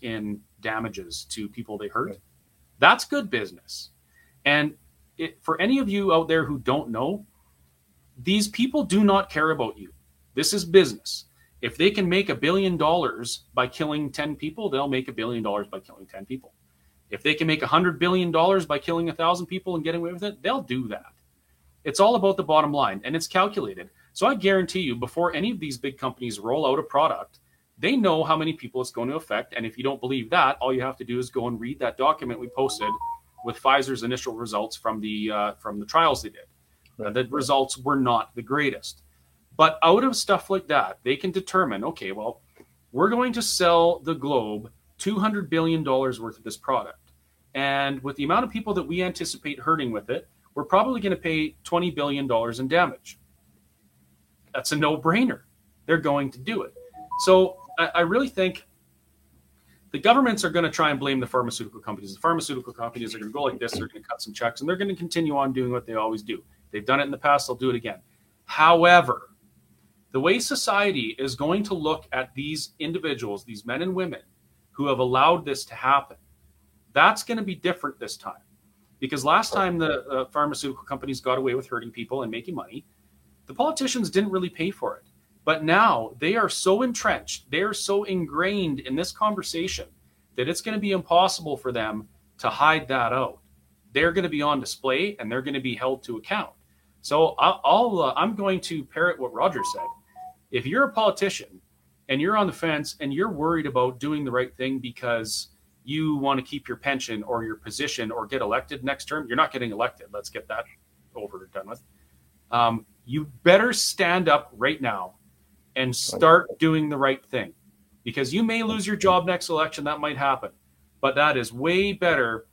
in damages to people they hurt, that's good business. And it, for any of you out there who don't know, these people do not care about you. This is business. If they can make a billion dollars by killing 10 people, they'll make a billion dollars by killing 10 people. If they can make $100 billion by killing a 1,000 people and getting away with it, they'll do that. It's all about the bottom line and it's calculated. So I guarantee you, before any of these big companies roll out a product, they know how many people it's going to affect. And if you don't believe that, all you have to do is go and read that document we posted with Pfizer's initial results from the uh, from the trials they did. Uh, the results were not the greatest, but out of stuff like that, they can determine. Okay, well, we're going to sell the globe two hundred billion dollars worth of this product. And with the amount of people that we anticipate hurting with it, we're probably going to pay $20 billion in damage. That's a no brainer. They're going to do it. So I, I, really think the governments are going to try and blame the pharmaceutical companies. The pharmaceutical companies are going to go like this, they're going to cut some checks, and they're going to continue on doing what they always do. They've done it in the past, they'll do it again. However, the way society is going to look at these individuals, these men and women who have allowed this to happen, that's going to be different this time. Because last time the uh, pharmaceutical companies got away with hurting people and making money, the politicians didn't really pay for it. But now they are so entrenched, they are so ingrained in this conversation that it's going to be impossible for them to hide that out. they're going to be on display and they're going to be held to account. So I'll uh, I'm going to parrot what Roger said. If you're a politician and you're on the fence and you're worried about doing the right thing because you want to keep your pension or your position or get elected next term, you're not getting elected. Let's get that over and done with. Um, you better stand up right now and start doing the right thing because you may lose your job next election. That might happen, but that is way better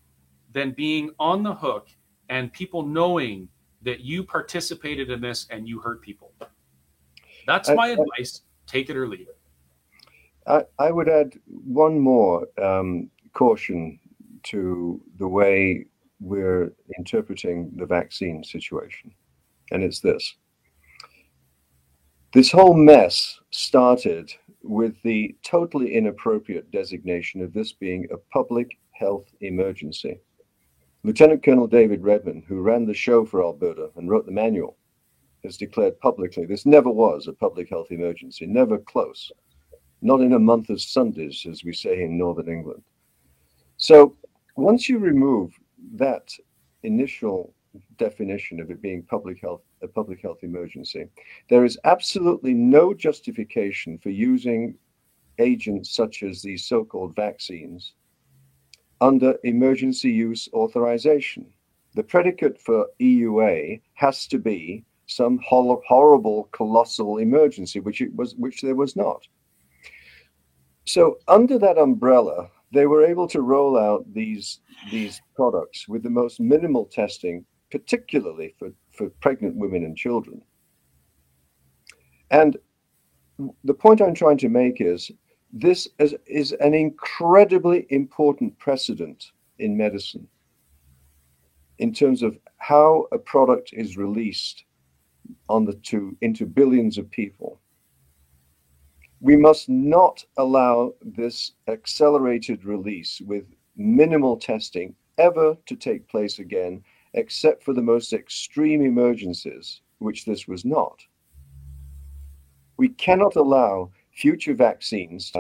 than being on the hook and people knowing that you participated in this and you hurt people. That's my I, advice. Take it or leave it. I, I would add one more um, caution to the way we're interpreting the vaccine situation. And it's this this whole mess started with the totally inappropriate designation of this being a public health emergency. Lieutenant Colonel David Redman, who ran the show for Alberta and wrote the manual, has declared publicly this never was a public health emergency, never close, not in a month of Sundays, as we say in Northern England. So once you remove that initial definition of it being public health a public health emergency. There is absolutely no justification for using agents such as these so-called vaccines under emergency use authorization. The predicate for EUA has to be some hor- horrible, colossal emergency, which it was, which there was not. So under that umbrella, they were able to roll out these these products with the most minimal testing particularly for, for pregnant women and children. And the point I'm trying to make is this is, is an incredibly important precedent in medicine in terms of how a product is released on the two into billions of people. We must not allow this accelerated release with minimal testing ever to take place again except for the most extreme emergencies, which this was not. We cannot allow future vaccines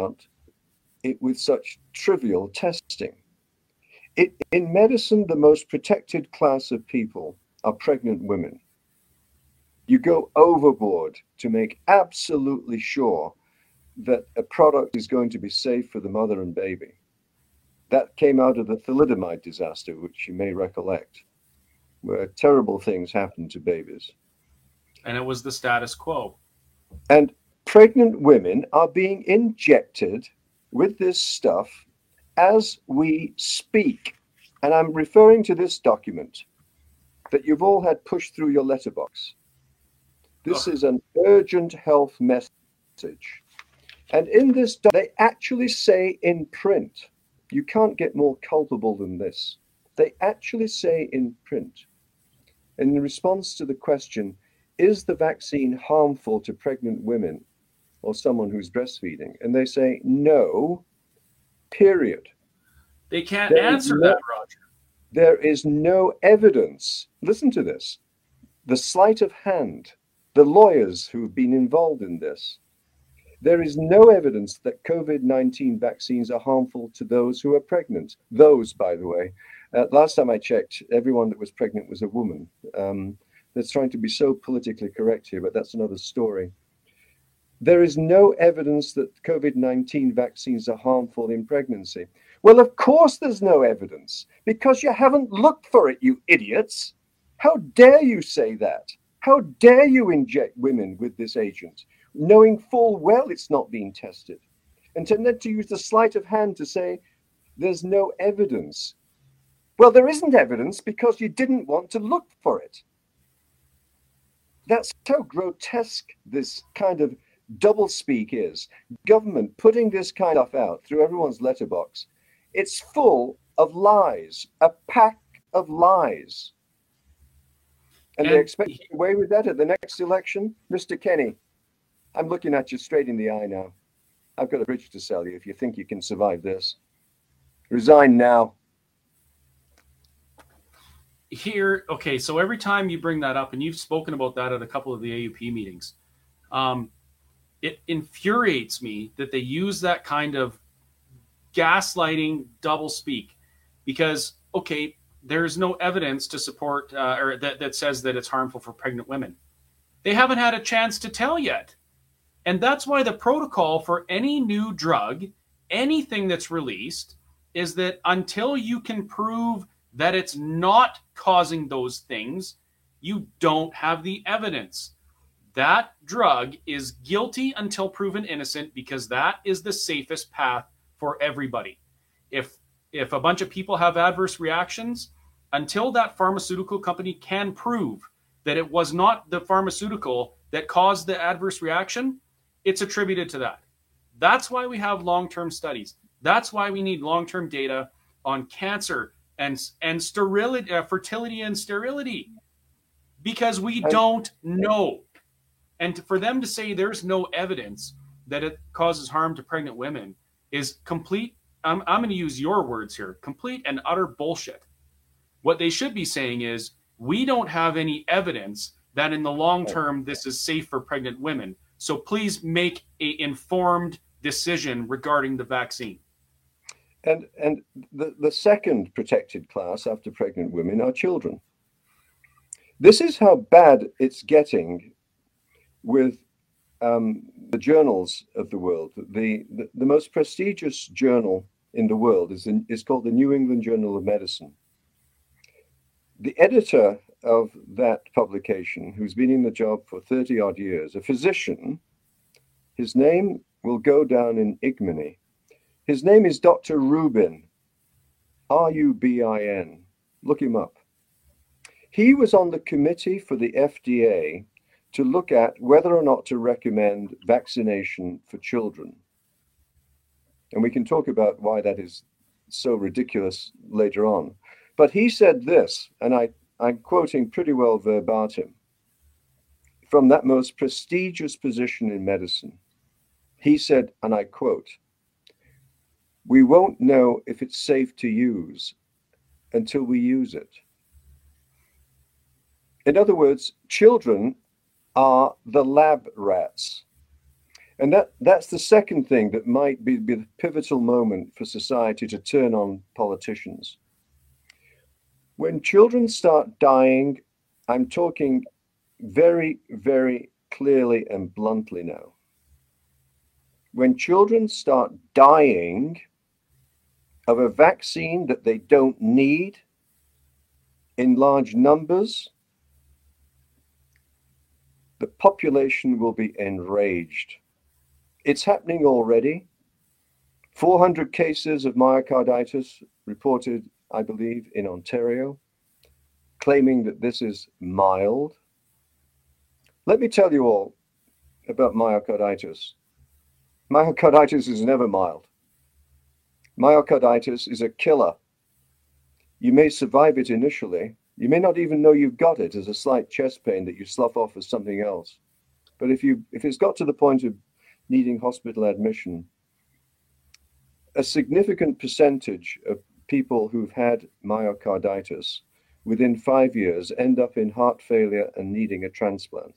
it with such trivial testing. It, in medicine, the most protected class of people are pregnant women. You go overboard to make absolutely sure that a product is going to be safe for the mother and baby. That came out of the thalidomide disaster, which you may recollect where terrible things happen to babies. And it was the status quo. And pregnant women are being injected with this stuff as we speak. And I'm referring to this document that you've all had pushed through your letterbox. This oh. is an urgent health message. And in this, they actually say in print, you can't get more culpable than this. They actually say in print, in response to the question, is the vaccine harmful to pregnant women or someone who's breastfeeding? And they say, no, period. They can't there answer no, that, Roger. There is no evidence. Listen to this the sleight of hand, the lawyers who've been involved in this. There is no evidence that COVID 19 vaccines are harmful to those who are pregnant. Those, by the way, uh, last time I checked, everyone that was pregnant was a woman. Um, that's trying to be so politically correct here, but that's another story. There is no evidence that COVID 19 vaccines are harmful in pregnancy. Well, of course, there's no evidence because you haven't looked for it, you idiots. How dare you say that? How dare you inject women with this agent, knowing full well it's not being tested? And to, then to use the sleight of hand to say there's no evidence. Well, there isn't evidence because you didn't want to look for it. That's how grotesque this kind of doublespeak is. Government putting this kind of stuff out through everyone's letterbox. It's full of lies, a pack of lies. And, and they expect to get away with that at the next election? Mr. Kenney, I'm looking at you straight in the eye now. I've got a bridge to sell you if you think you can survive this. Resign now here, okay, so every time you bring that up, and you've spoken about that at a couple of the AUP meetings, um, it infuriates me that they use that kind of gaslighting double speak because, okay, there's no evidence to support uh, or that, that says that it's harmful for pregnant women. They haven't had a chance to tell yet. And that's why the protocol for any new drug, anything that's released, is that until you can prove that it's not causing those things, you don't have the evidence. That drug is guilty until proven innocent because that is the safest path for everybody. If if a bunch of people have adverse reactions, until that pharmaceutical company can prove that it was not the pharmaceutical that caused the adverse reaction, it's attributed to that. That's why we have long-term studies. That's why we need long-term data on cancer and and sterility, uh, fertility and sterility, because we don't know. And for them to say there's no evidence that it causes harm to pregnant women is complete. I'm, I'm going to use your words here complete and utter bullshit. What they should be saying is we don't have any evidence that in the long term this is safe for pregnant women. So please make a informed decision regarding the vaccine. And and the, the second protected class after pregnant women are children. This is how bad it's getting with um, the journals of the world. The, the, the most prestigious journal in the world is, in, is called the New England Journal of Medicine. The editor of that publication, who's been in the job for 30 odd years, a physician, his name will go down in ignominy his name is Dr. Rubin, R U B I N. Look him up. He was on the committee for the FDA to look at whether or not to recommend vaccination for children. And we can talk about why that is so ridiculous later on. But he said this, and I, I'm quoting pretty well verbatim from that most prestigious position in medicine. He said, and I quote, we won't know if it's safe to use until we use it. In other words, children are the lab rats. And that, that's the second thing that might be, be the pivotal moment for society to turn on politicians. When children start dying, I'm talking very, very clearly and bluntly now. When children start dying of a vaccine that they don't need in large numbers, the population will be enraged. It's happening already. 400 cases of myocarditis reported, I believe, in Ontario, claiming that this is mild. Let me tell you all about myocarditis. Myocarditis is never mild. Myocarditis is a killer. You may survive it initially. You may not even know you've got it as a slight chest pain that you slough off as something else. But if you if it's got to the point of needing hospital admission, a significant percentage of people who've had myocarditis within five years end up in heart failure and needing a transplant.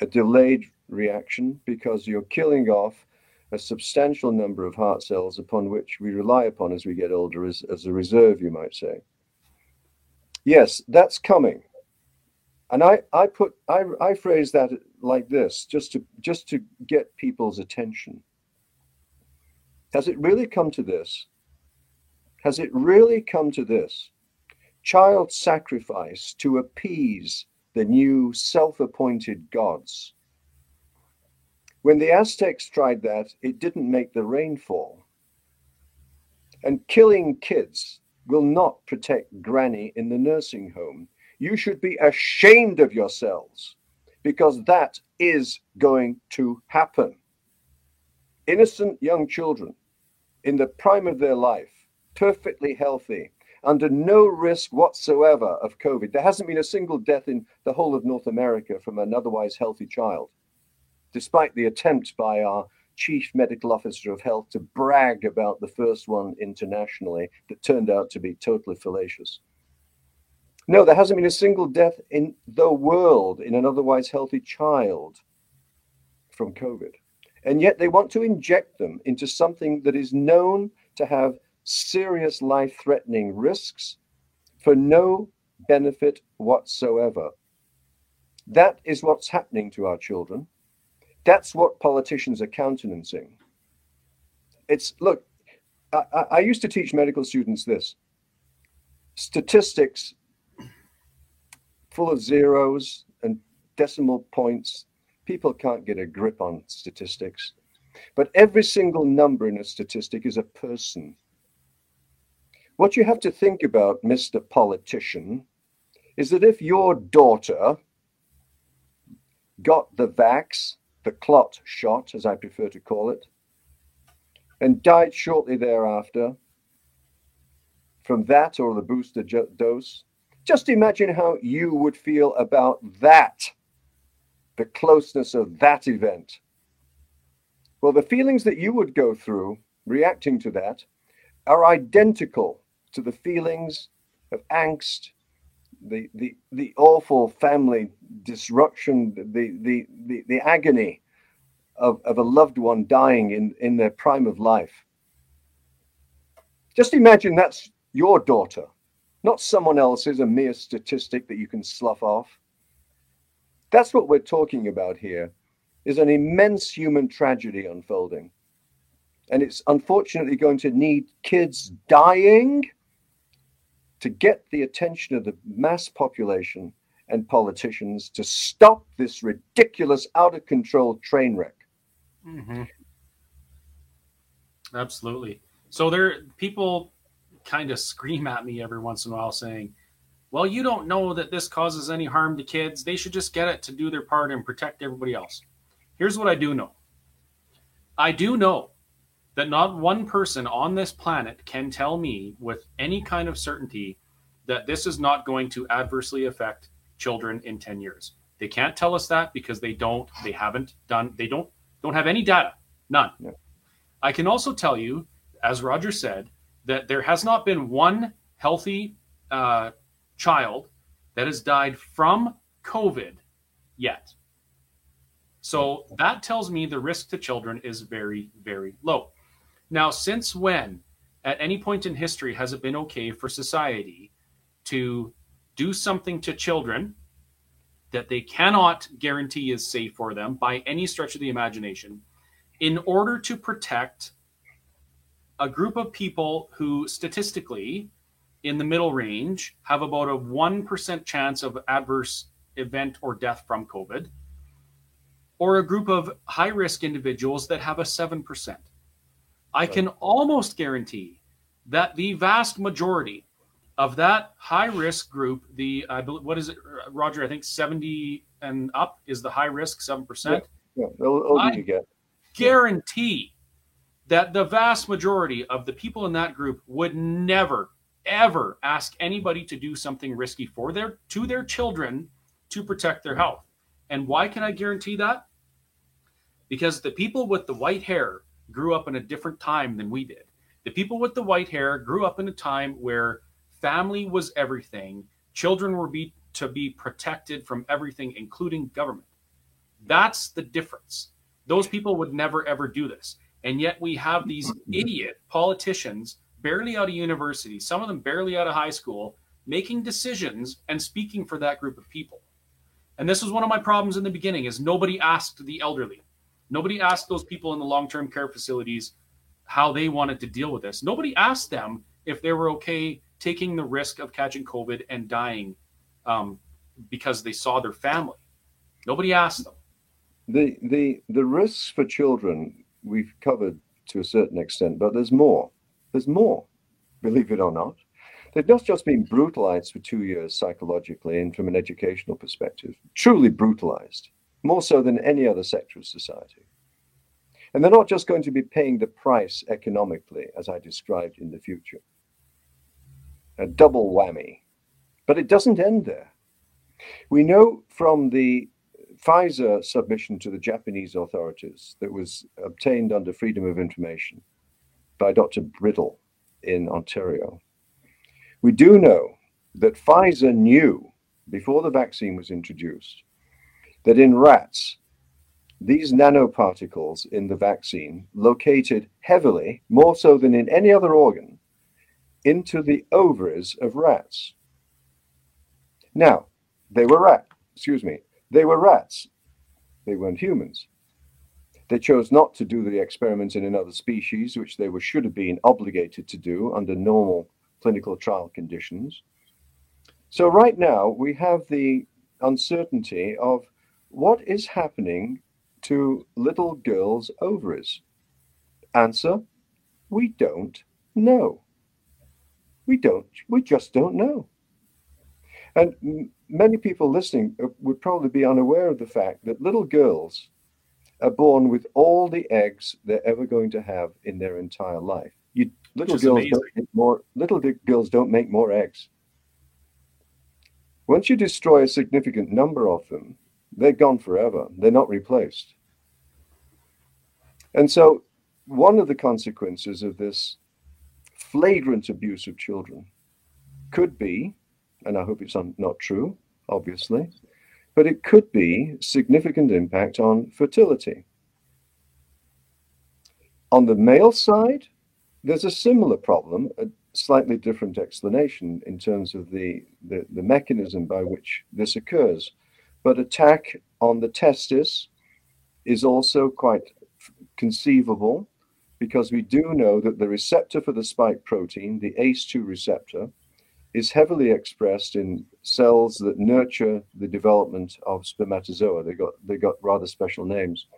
A delayed reaction because you're killing off a substantial number of heart cells upon which we rely upon as we get older as, as a reserve, you might say. Yes, that's coming. And I, I put I, I phrase that like this just to just to get people's attention. Has it really come to this? Has it really come to this? Child sacrifice to appease the new self appointed gods when the Aztecs tried that, it didn't make the rain fall. And killing kids will not protect Granny in the nursing home. You should be ashamed of yourselves because that is going to happen. Innocent young children in the prime of their life, perfectly healthy, under no risk whatsoever of COVID. There hasn't been a single death in the whole of North America from an otherwise healthy child despite the attempt by our chief medical officer of health to brag about the first one internationally that turned out to be totally fallacious. No, there hasn't been a single death in the world in an otherwise healthy child from COVID. And yet they want to inject them into something that is known to have serious life threatening risks for no benefit whatsoever. That is what's happening to our children. That's what politicians are countenancing. It's look, I, I used to teach medical students this statistics full of zeros and decimal points. People can't get a grip on statistics. But every single number in a statistic is a person. What you have to think about, Mr. Politician, is that if your daughter got the vax, the clot shot, as I prefer to call it, and died shortly thereafter from that or the booster dose, just imagine how you would feel about that, the closeness of that event. Well, the feelings that you would go through reacting to that are identical to the feelings of angst, the the the awful family disruption, the the the, the agony of, of a loved one dying in, in their prime of life. Just imagine that's your daughter, not someone else's, a mere statistic that you can slough off. That's what we're talking about here is an immense human tragedy unfolding. And it's unfortunately going to need kids dying to get the attention of the mass population and politicians to stop this ridiculous, out of control train wreck. Mm-hmm. Absolutely. So there, people kind of scream at me every once in a while saying, "Well, you don't know that this causes any harm to kids. They should just get it to do their part and protect everybody else." Here's what I do know. I do know that not one person on this planet can tell me with any kind of certainty that this is not going to adversely affect children in 10 years. They can't tell us that because they don't, they haven't done, they don't, don't have any data, none. Yeah. I can also tell you, as Roger said, that there has not been one healthy uh, child that has died from COVID yet. So that tells me the risk to children is very, very low. Now, since when, at any point in history, has it been okay for society to do something to children that they cannot guarantee is safe for them by any stretch of the imagination in order to protect a group of people who statistically in the middle range have about a 1% chance of adverse event or death from COVID, or a group of high risk individuals that have a 7%. I can almost guarantee that the vast majority of that high risk group, the I believe, what is it, uh, Roger? I think 70 and up is the high risk, 7%. Yeah, yeah. I guarantee that the vast majority of the people in that group would never ever ask anybody to do something risky for their to their children to protect their health. And why can I guarantee that? Because the people with the white hair grew up in a different time than we did. The people with the white hair grew up in a time where family was everything, children were be, to be protected from everything, including government. That's the difference. Those people would never ever do this. And yet we have these mm-hmm. idiot politicians barely out of university, some of them barely out of high school, making decisions and speaking for that group of people. And this was one of my problems in the beginning is nobody asked the elderly. Nobody asked those people in the long-term care facilities how they wanted to deal with this. Nobody asked them if they were okay taking the risk of catching COVID and dying um, because they saw their family. Nobody asked them. The the the risks for children we've covered to a certain extent, but there's more. There's more, believe it or not. They've not just been brutalized for two years psychologically and from an educational perspective, truly brutalized, more so than any other sector of society. And they're not just going to be paying the price economically, as I described in the future. A double whammy. But it doesn't end there. We know from the Pfizer submission to the Japanese authorities that was obtained under Freedom of Information by Dr. Bridle in Ontario. We do know that Pfizer knew before the vaccine was introduced that in rats, these nanoparticles in the vaccine located heavily, more so than in any other organ, into the ovaries of rats. Now, they were rats, excuse me, they were rats. They weren't humans. They chose not to do the experiment in another species, which they were should have been obligated to do under normal clinical trial conditions. So right now we have the uncertainty of what is happening to little girls' ovaries. Answer: We don't know. We don't. We just don't know. And m- many people listening uh, would probably be unaware of the fact that little girls are born with all the eggs they're ever going to have in their entire life. You, little girls don't make more. Little girls don't make more eggs. Once you destroy a significant number of them, they're gone forever. They're not replaced. And so, one of the consequences of this flagrant abuse of children could be, and I hope it's not true, obviously, but it could be significant impact on fertility. On the male side, there's a similar problem, a slightly different explanation in terms of the, the, the mechanism by which this occurs. But attack on the testis is also quite conceivable because we do know that the receptor for the spike protein, the ACE2 receptor, is heavily expressed in cells that nurture the development of spermatozoa. They got they got rather special names.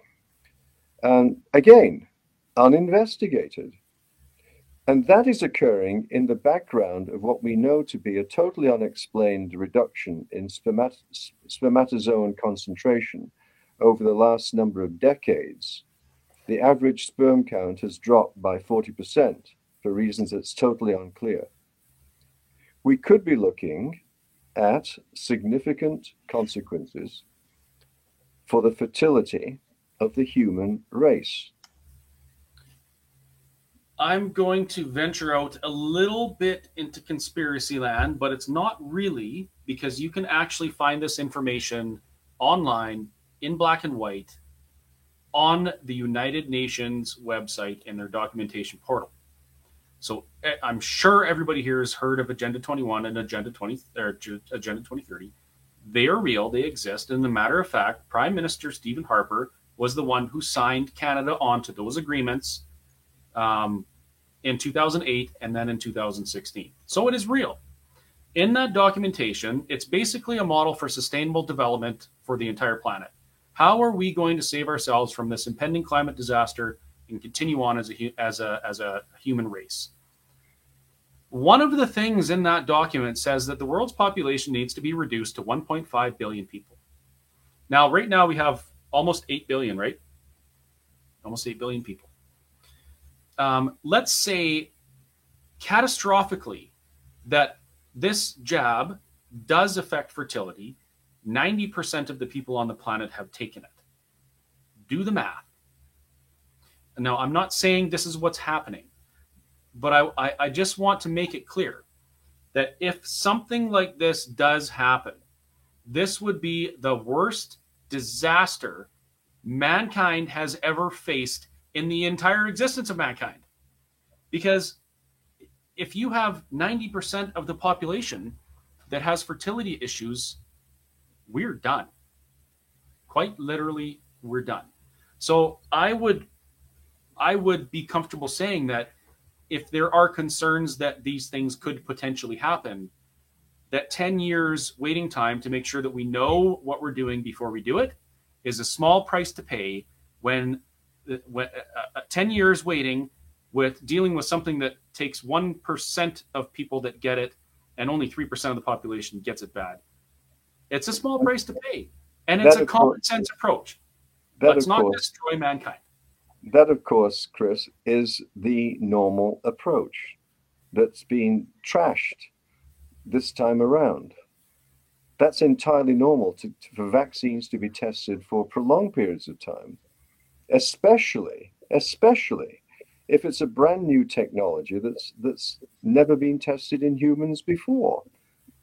And again, uninvestigated. And that is occurring in the background of what we know to be a totally unexplained reduction in spermat- spermatozoan concentration over the last number of decades the average sperm count has dropped by 40% for reasons that's totally unclear. We could be looking at significant consequences for the fertility of the human race. I'm going to venture out a little bit into conspiracy land, but it's not really because you can actually find this information online in black and white on the United Nations website and their documentation portal. So eh, I'm sure everybody here has heard of Agenda 21 and Agenda 20 or Agenda 2030. They are real, they exist. And the matter of fact, Prime Minister Stephen Harper was the one who signed Canada onto those agreements um, in 2008 and then in 2016. So it is real. In that documentation, it's basically a model for sustainable development for the entire planet. How are we going to save ourselves from this impending climate disaster and continue on as a as a as a human race? One of the things in that document says that the world's population needs to be reduced to 1.5 billion people. Now, right now we have almost 8 billion, right? Almost 8 billion people. Um, let's say catastrophically that this jab does affect fertility 90% of the people on the planet have taken it. Do the math. Now, I'm not saying this is what's happening, but I, I, I, just want to make it clear that if something like this does happen, this would be the worst disaster mankind has ever faced in the entire existence of mankind. Because if you have 90% of the population that has fertility issues, we're done. Quite literally, we're done. So I would I would be comfortable saying that if there are concerns that these things could potentially happen, that 10 years waiting time to make sure that we know what we're doing before we do it is a small price to pay when, Uh, uh, 10 years waiting with dealing with something that takes 1% of people that get it and only 3% of the population gets it bad it's a small price to pay, and it's that a common course, sense approach. Let's not course, destroy mankind. That, of course, Chris, is the normal approach that's been trashed this time around. That's entirely normal to, to, for vaccines to be tested for prolonged periods of time, especially, especially if it's a brand new technology that's that's never been tested in humans before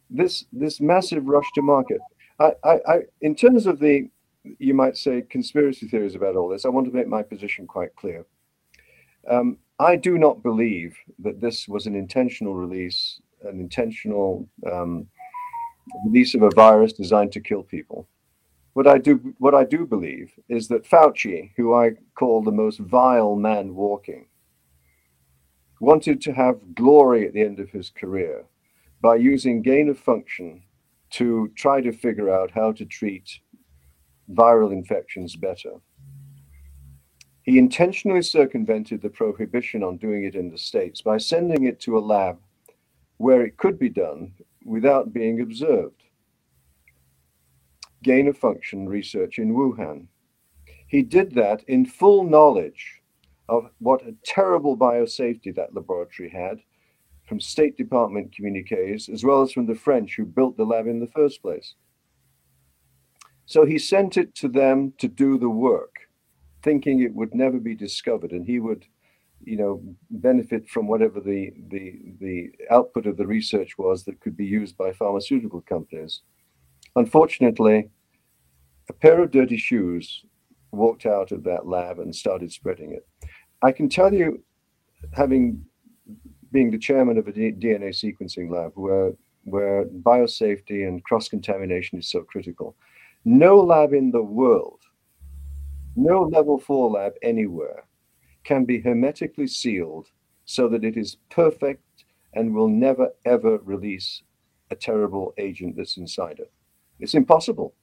this this massive rush to market. I, I, I, in terms of the, you might say, conspiracy theories about all this, I want to make my position quite clear. Um, I do not believe that this was an intentional release, an intentional um, release of a virus designed to kill people. What I do, what I do believe is that Fauci, who I call the most vile man walking, wanted to have glory at the end of his career by using gain of function to try to figure out how to treat viral infections better. He intentionally circumvented the prohibition on doing it in the States by sending it to a lab where it could be done without being observed. Gain of function research in Wuhan. He did that in full knowledge of what a terrible biosafety that laboratory had from State Department communiques, as well as from the French who built the lab in the first place. So he sent it to them to do the work thinking it would never be discovered and he would you know benefit from whatever the the the output of the research was that could be used by pharmaceutical companies unfortunately a pair of dirty shoes walked out of that lab and started spreading it i can tell you having being the chairman of a dna sequencing lab where where biosafety and cross contamination is so critical no lab in the world no level 4 lab anywhere can be hermetically sealed so that it is perfect and will never ever release a terrible agent that's inside it. It's impossible.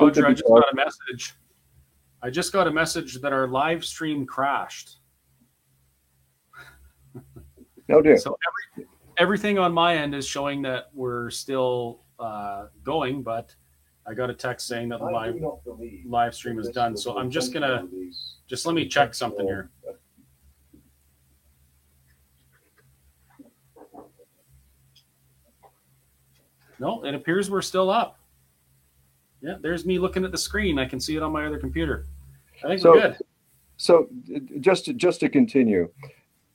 Roger, I just got a message. I just got a message that our live stream crashed. No dear. So every, everything on my end is showing that we're still uh, going, but I got a text saying that the live live stream is done. So I'm just gonna just let me check something here. No, it appears we're still up. Yeah, there's me looking at the screen. I can see it on my other computer. I think so, we're good. So just to, just to continue,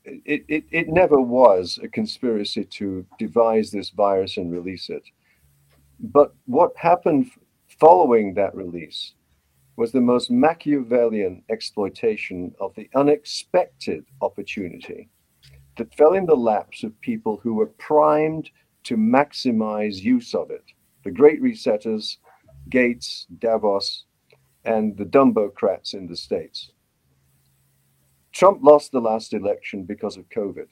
it, it, it never was a conspiracy to devise this virus and release it. But what happened following that release was the most Machiavellian exploitation of the unexpected opportunity that fell in the laps of people who were primed to maximize use of it. The great resetters, Gates, Davos, and the Dumbocrats in the States. Trump lost the last election because of COVID.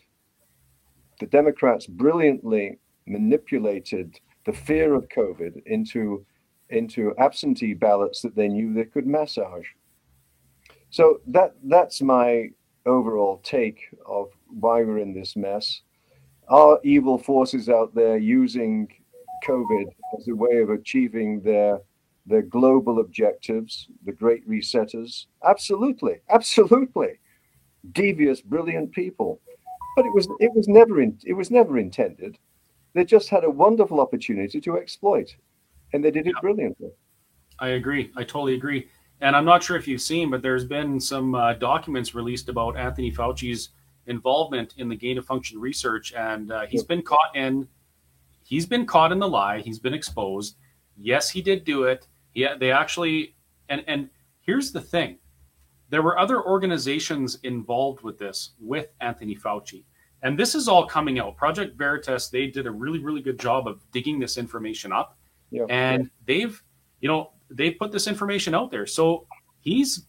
The Democrats brilliantly manipulated the fear of COVID into, into absentee ballots that they knew they could massage. So that that's my overall take of why we're in this mess. Are evil forces out there using COVID as a way of achieving their their global objectives, the great resetters? Absolutely, absolutely. Devious, brilliant people. But it was it was never in, it was never intended they just had a wonderful opportunity to exploit, and they did it yeah. brilliantly. I agree. I totally agree. And I'm not sure if you've seen, but there's been some uh, documents released about Anthony Fauci's involvement in the gain of function research, and uh, he's been caught in he's been caught in the lie. He's been exposed. Yes, he did do it. Yeah, they actually and and here's the thing: there were other organizations involved with this with Anthony Fauci. And this is all coming out. Project Veritas, they did a really, really good job of digging this information up. Yeah. And they've, you know, they put this information out there. So he's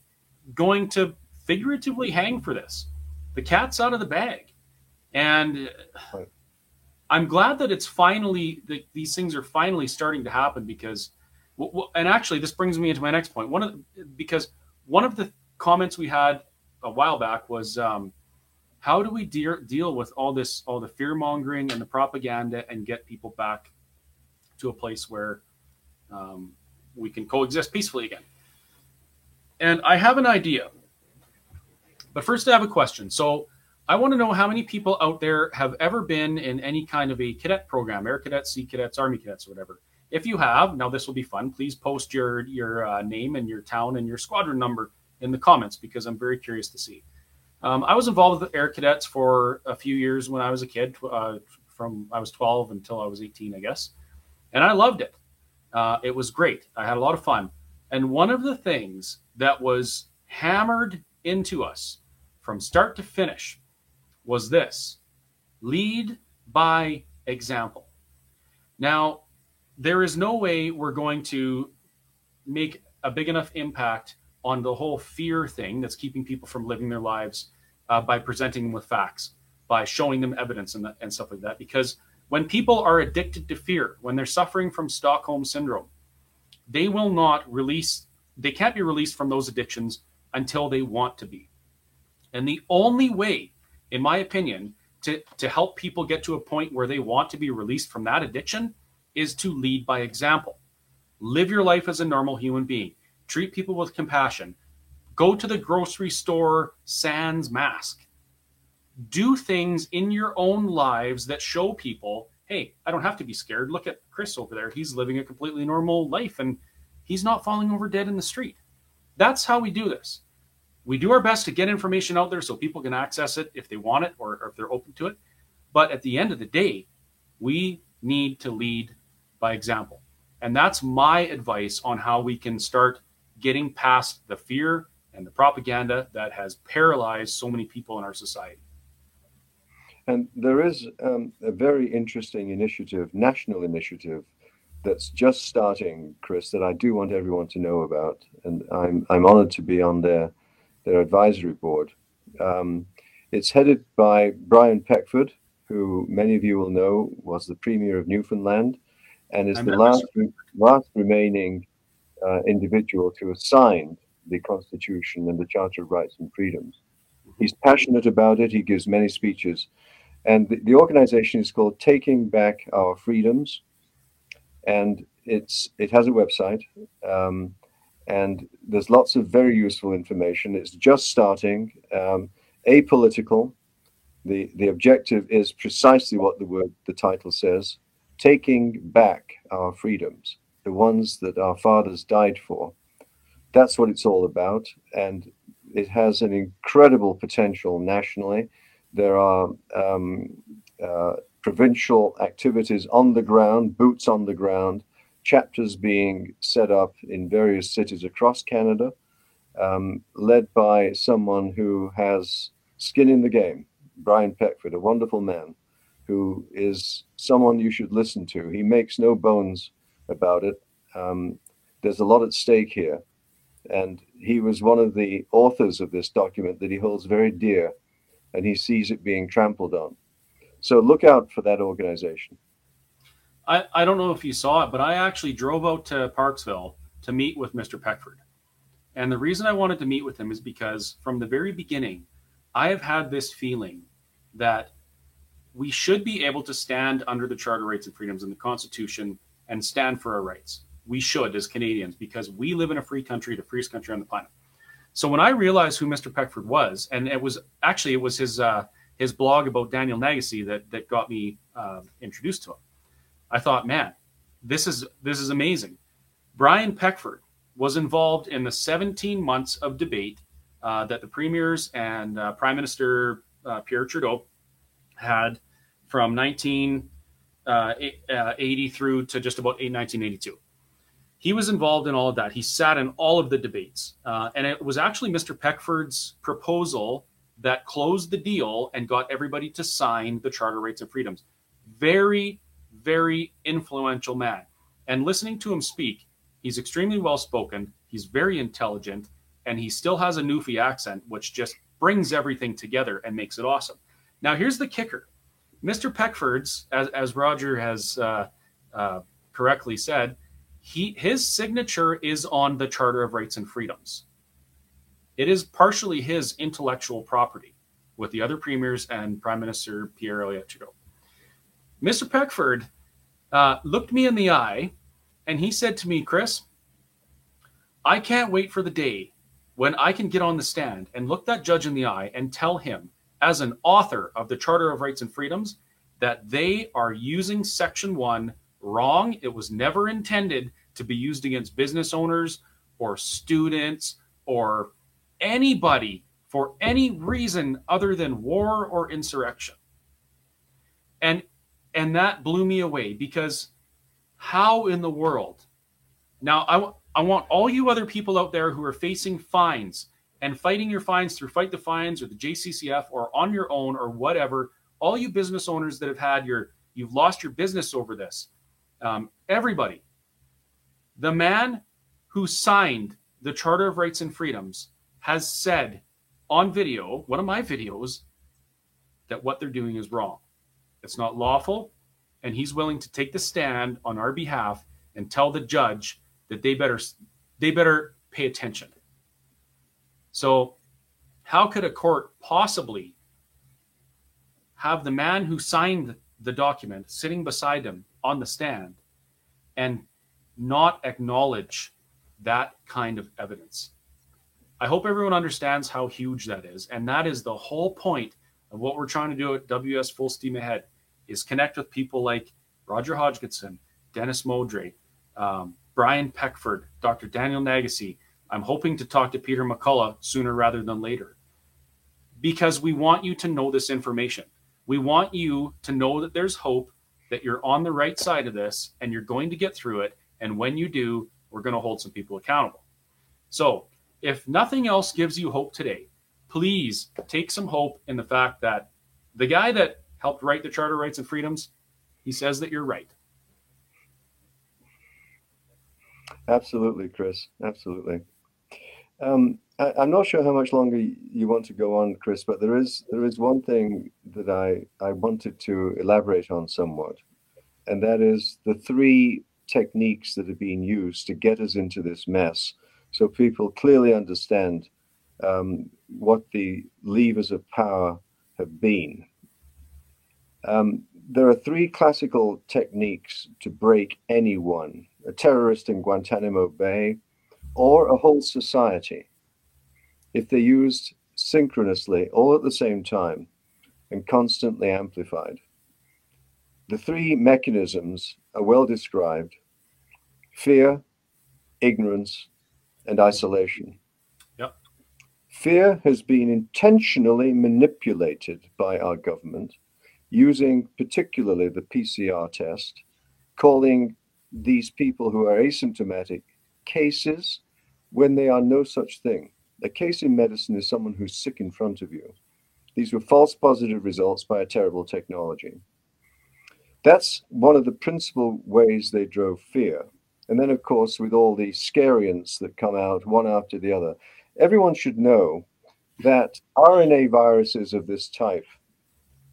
going to figuratively hang for this. The cat's out of the bag. And right. I'm glad that it's finally, that these things are finally starting to happen because, and actually, this brings me into my next point. One of the, because one of the comments we had a while back was, um, how do we de- deal with all this all the fear mongering and the propaganda and get people back to a place where um, we can coexist peacefully again and i have an idea but first i have a question so i want to know how many people out there have ever been in any kind of a cadet program air cadets sea cadets army cadets or whatever if you have now this will be fun please post your your uh, name and your town and your squadron number in the comments because i'm very curious to see um, I was involved with Air Cadets for a few years when I was a kid, uh, from I was 12 until I was 18, I guess, and I loved it. Uh, it was great. I had a lot of fun. And one of the things that was hammered into us from start to finish was this lead by example. Now, there is no way we're going to make a big enough impact on the whole fear thing that's keeping people from living their lives uh, by presenting them with facts, by showing them evidence and, and stuff like that. Because when people are addicted to fear, when they're suffering from Stockholm syndrome, they will not release, they can't be released from those addictions until they want to be. And the only way, in my opinion, to, to help people get to a point where they want to be released from that addiction is to lead by example. Live your life as a normal human being. Treat people with compassion. Go to the grocery store sans mask. Do things in your own lives that show people, hey, I don't have to be scared. Look at Chris over there. He's living a completely normal life and he's not falling over dead in the street. That's how we do this. We do our best to get information out there so people can access it if they want it or, or if they're open to it. But at the end of the day, we need to lead by example. And that's my advice on how we can start getting past the fear and the propaganda that has paralyzed so many people in our society. And there is um, a very interesting initiative, national initiative, that's just starting, Chris, that I do want everyone to know about. And I'm, I'm honored to be on their, their advisory board. Um, it's headed by Brian Peckford, who many of you will know was the Premier of Newfoundland and is I the last, last remaining uh, individual to have signed the Constitution and the Charter of Rights and Freedoms. He's passionate about it. He gives many speeches. And the, the organization is called Taking Back Our Freedoms. And it's it has a website. Um, and there's lots of very useful information. It's just starting, um, apolitical. The, the objective is precisely what the word, the title says taking back our freedoms, the ones that our fathers died for. That's what it's all about. And it has an incredible potential nationally. There are um, uh, provincial activities on the ground, boots on the ground, chapters being set up in various cities across Canada, um, led by someone who has skin in the game, Brian Peckford, a wonderful man who is someone you should listen to. He makes no bones about it. Um, there's a lot at stake here. And he was one of the authors of this document that he holds very dear, and he sees it being trampled on. So look out for that organization. I, I don't know if you saw it, but I actually drove out to Parksville to meet with Mr. Peckford. And the reason I wanted to meet with him is because from the very beginning, I have had this feeling that we should be able to stand under the Charter Rights and Freedoms in the Constitution and stand for our rights. We should as Canadians because we live in a free country, the freest country on the planet. So when I realized who Mr. Peckford was, and it was actually it was his uh, his blog about Daniel Nagase that that got me uh, introduced to him. I thought, man, this is this is amazing. Brian Peckford was involved in the 17 months of debate uh, that the premiers and uh, Prime Minister uh, Pierre Trudeau had from 1980 uh, uh, through to just about 1982. He was involved in all of that. He sat in all of the debates. Uh, and it was actually Mr. Peckford's proposal that closed the deal and got everybody to sign the Charter Rights and Freedoms. Very, very influential man. And listening to him speak, he's extremely well spoken, he's very intelligent, and he still has a Newfie accent, which just brings everything together and makes it awesome. Now, here's the kicker Mr. Peckford's, as, as Roger has uh, uh, correctly said, he his signature is on the Charter of Rights and Freedoms. It is partially his intellectual property, with the other premiers and Prime Minister Pierre Elliott Trudeau. Mr. Peckford uh, looked me in the eye, and he said to me, "Chris, I can't wait for the day when I can get on the stand and look that judge in the eye and tell him as an author of the Charter of Rights and Freedoms that they are using Section 1 wrong. It was never intended to be used against business owners or students or anybody for any reason other than war or insurrection. And and that blew me away because how in the world now I, I want all you other people out there who are facing fines and fighting your fines through Fight the Fines or the JCCF or on your own or whatever, all you business owners that have had your, you've lost your business over this, um, everybody, the man who signed the Charter of Rights and Freedoms has said on video, one of my videos, that what they're doing is wrong. It's not lawful. And he's willing to take the stand on our behalf and tell the judge that they better they better pay attention. So, how could a court possibly have the man who signed the document sitting beside him on the stand and not acknowledge that kind of evidence? I hope everyone understands how huge that is. And that is the whole point of what we're trying to do at WS Full Steam Ahead is connect with people like Roger Hodkinson, Dennis Modry, um, Brian Peckford, Dr. Daniel Nagase. I'm hoping to talk to Peter McCullough sooner rather than later because we want you to know this information. We want you to know that there's hope, that you're on the right side of this, and you're going to get through it. And when you do, we're going to hold some people accountable. So, if nothing else gives you hope today, please take some hope in the fact that the guy that helped write the Charter Rights and Freedoms, he says that you're right. Absolutely, Chris. Absolutely. Um, I, am not sure how much longer you want to go on, Chris, but there is there is one thing that I, I wanted to elaborate on somewhat, and that is the three techniques that have been used to get us into this mess, so people clearly understand um, what the levers of power have been. Um, there are three classical techniques to break anyone a terrorist in Guantanamo Bay, or a whole society, if they're used synchronously all at the same time and constantly amplified. The three mechanisms are well described fear, ignorance, and isolation. Yep. Fear has been intentionally manipulated by our government using particularly the PCR test, calling these people who are asymptomatic cases when they are no such thing. A case in medicine is someone who's sick in front of you. These were false positive results by a terrible technology. That's one of the principal ways they drove fear. And then, of course, with all the scariants that come out one after the other, everyone should know that RNA viruses of this type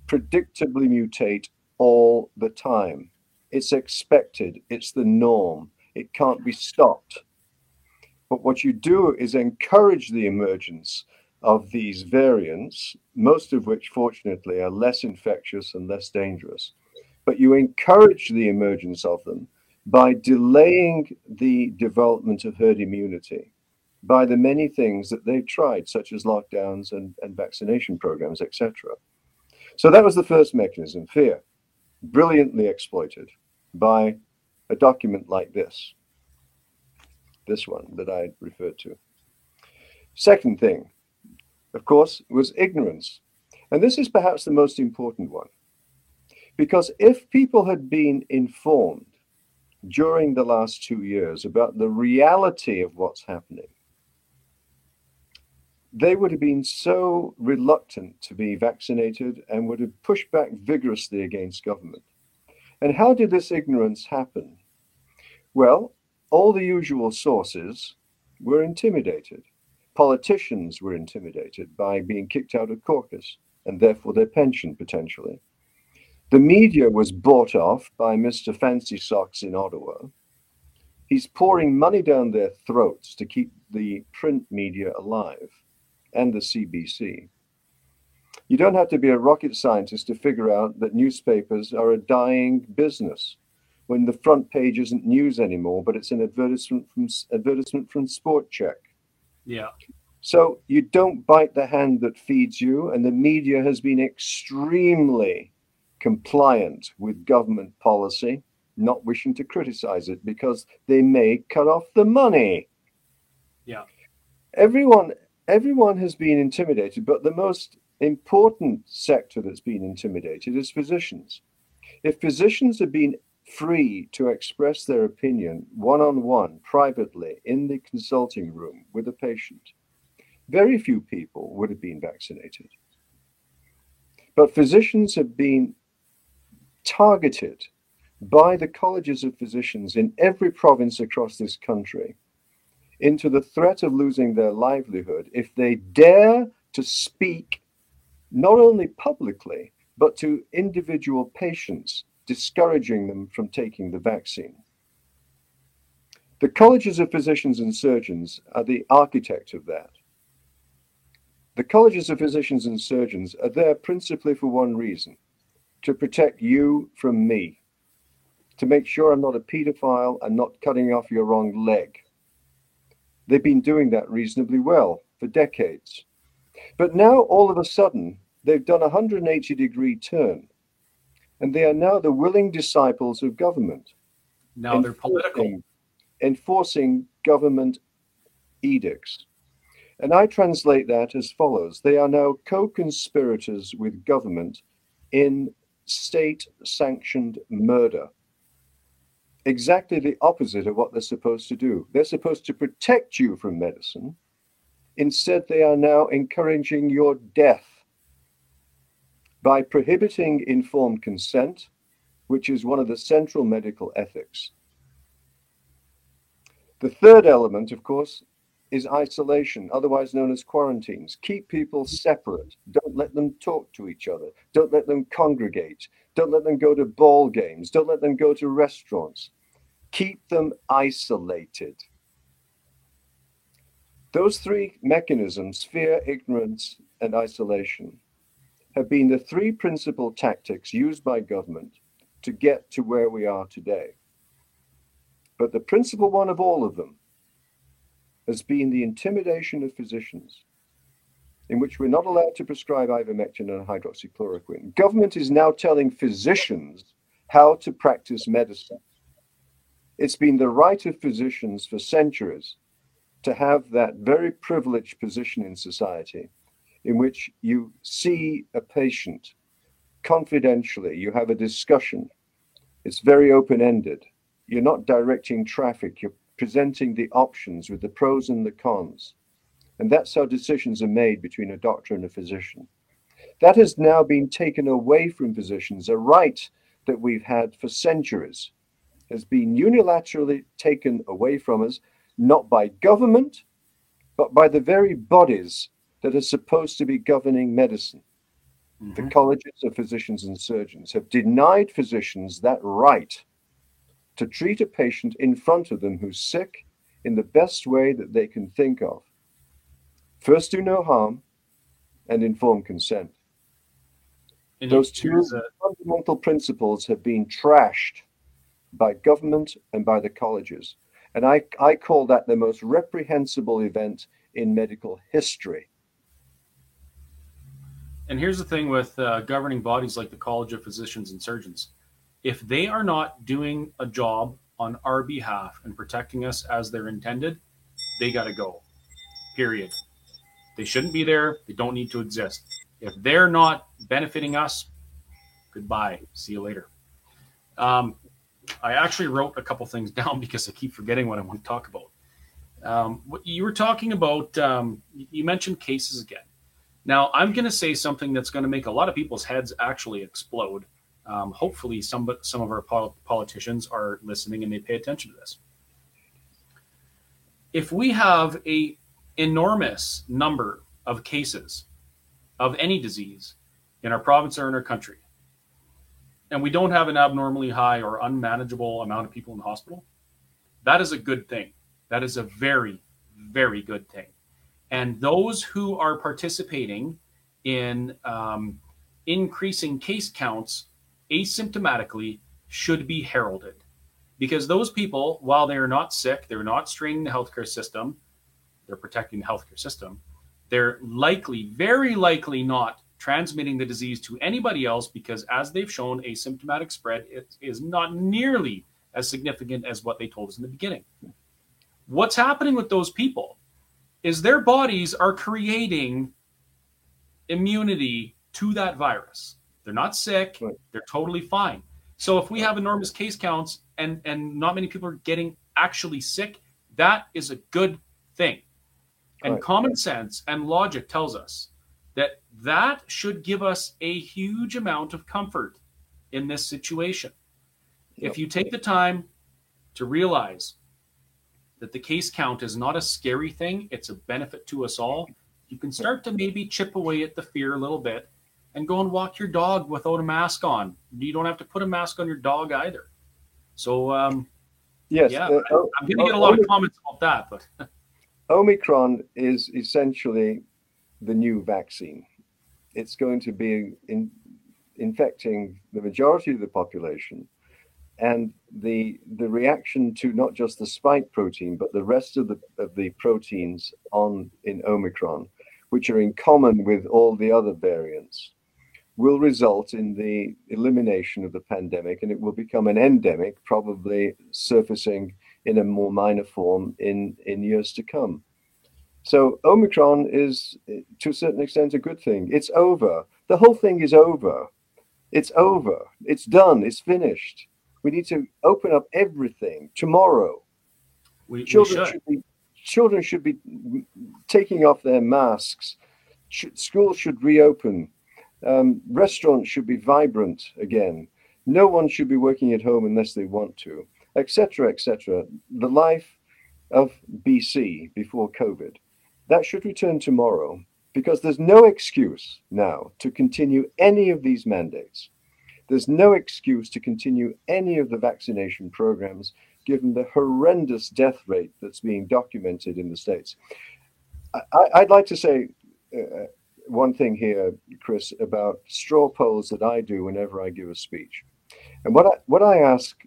predictably mutate all the time. It's expected, it's the norm, it can't be stopped. But what you do is encourage the emergence of these variants, most of which, fortunately, are less infectious and less dangerous. But you encourage the emergence of them by delaying the development of herd immunity by the many things that they've tried, such as lockdowns and, and vaccination programs, etc. So that was the first mechanism fear, brilliantly exploited by a document like this, this one that I referred to. Second thing, of course, was ignorance. And this is perhaps the most important one. Because if people had been informed during the last two years about the reality of what's happening, they would have been so reluctant to be vaccinated and would have pushed back vigorously against government. And how did this ignorance happen? Well, all the usual sources were intimidated. Politicians were intimidated by being kicked out of caucus and therefore their pension potentially. The media was bought off by Mr. Fancy Socks in Ottawa. He's pouring money down their throats to keep the print media alive and the CBC. You don't have to be a rocket scientist to figure out that newspapers are a dying business when the front page isn't news anymore, but it's an advertisement from advertisement from Sport Chek. Yeah. So you don't bite the hand that feeds you, and the media has been extremely compliant with government policy, not wishing to criticize it because they may cut off the money. Yeah. Everyone everyone has been intimidated, but the most important sector that's been intimidated is physicians. If physicians had been free to express their opinion one on one, privately, in the consulting room with a patient, very few people would have been vaccinated. But physicians have been targeted by the colleges of physicians in every province across this country into the threat of losing their livelihood if they dare to speak not only publicly, but to individual patients, discouraging them from taking the vaccine. The colleges of physicians and surgeons are the architect of that. The colleges of physicians and surgeons are there principally for one reason to protect you from me, to make sure I'm not a pedophile and not cutting off your wrong leg. They've been doing that reasonably well for decades. But now, all of a sudden, they've done a 180 degree turn, and they are now the willing disciples of government. Now they're political. Enforcing government edicts. And I translate that as follows They are now co conspirators with government in state sanctioned murder. Exactly the opposite of what they're supposed to do. They're supposed to protect you from medicine. Instead, they are now encouraging your death by prohibiting informed consent, which is one of the central medical ethics. The third element, of course, is isolation, otherwise known as quarantines. Keep people separate. Don't let them talk to each other. Don't let them congregate. Don't let them go to ball games. Don't let them go to restaurants. Keep them isolated. Those three mechanisms fear, ignorance, and isolation have been the three principal tactics used by government to get to where we are today. But the principal one of all of them has been the intimidation of physicians, in which we're not allowed to prescribe ivermectin and hydroxychloroquine. Government is now telling physicians how to practice medicine. It's been the right of physicians for centuries to have that very privileged position in society in which you see a patient confidentially, you have a discussion. It's very open ended. You're not directing traffic, you're presenting the options with the pros and the cons. And that's how decisions are made between a doctor and a physician. That has now been taken away from physicians. A right that we've had for centuries has been unilaterally taken away from us, not by government, but by the very bodies that are supposed to be governing medicine. Mm-hmm. The colleges of physicians and surgeons have denied physicians that right to treat a patient in front of them who's sick in the best way that they can think of. First, do no harm and inform consent. And Those two a... fundamental principles have been trashed by government and by the colleges. And I, I call that the most reprehensible event in medical history. And here's the thing with uh, governing bodies like the College of Physicians and Surgeons if they are not doing a job on our behalf and protecting us as they're intended, they got to go. Period. They shouldn't be there. They don't need to exist. If they're not benefiting us, goodbye. See you later. Um, I actually wrote a couple things [laughs] down because I keep forgetting what I want to talk about. Um, you were talking about, um, you mentioned cases again. Now, I'm going to say something that's going to make a lot of people's heads actually explode. Um, hopefully, some some of our pol- politicians are listening and they pay attention to this. If we have a enormous number of cases of any disease in our province or in our country, and we don't have an abnormally high or unmanageable amount of people in the hospital, that is a good thing. That is a very, very good thing. And those who are participating in um, increasing case counts asymptomatically should be heralded because those people, while they're not sick, they're not straining the healthcare system, they're protecting the healthcare system, they're likely, very likely not transmitting the disease to anybody else because, as they've shown, asymptomatic spread is not nearly as significant as what they told us in the beginning. What's happening with those people is their bodies are creating immunity to that virus. They're not sick. Right. They're totally fine. So if we have enormous case counts and and not many people are getting actually sick, that is a good thing. And right. common sense and logic tells us that that should give us a huge amount of comfort in this situation. Yep. If you take the time to realize that the case count is not a scary thing, it's a benefit to us all, you can start to maybe chip away at the fear a little bit and go and walk your dog without a mask on. You don't have to put a mask on your dog either. So, um, yes, yeah, uh, I, am going to get a lot of comments about that, but [laughs] Omicron is essentially the new vaccine. It's going to be in, infecting the majority of the population, and the the reaction to not just the spike protein but the rest of the of the proteins on in Omicron, which are in common with all the other variants, will result in the elimination of the pandemic, and it will become an endemic, probably surfacing in a more minor form in in years to come. So Omicron is, to a certain extent, a good thing. It's over. The whole thing is over. It's over. It's done. It's finished. We need to open up everything tomorrow. We, children we should. should. be children should be taking off their masks. schools should reopen. Um, restaurants should be vibrant again. No one should be working at home unless they want to, etc., etc. The life of BC before COVID that should return tomorrow because there's no excuse now to continue any of these mandates. There's no excuse to continue any of the vaccination programs given the horrendous death rate that's being documented in the States. I, would like to say uh, one thing here, Chris, about straw polls that I do whenever I give a speech. And what I, what I ask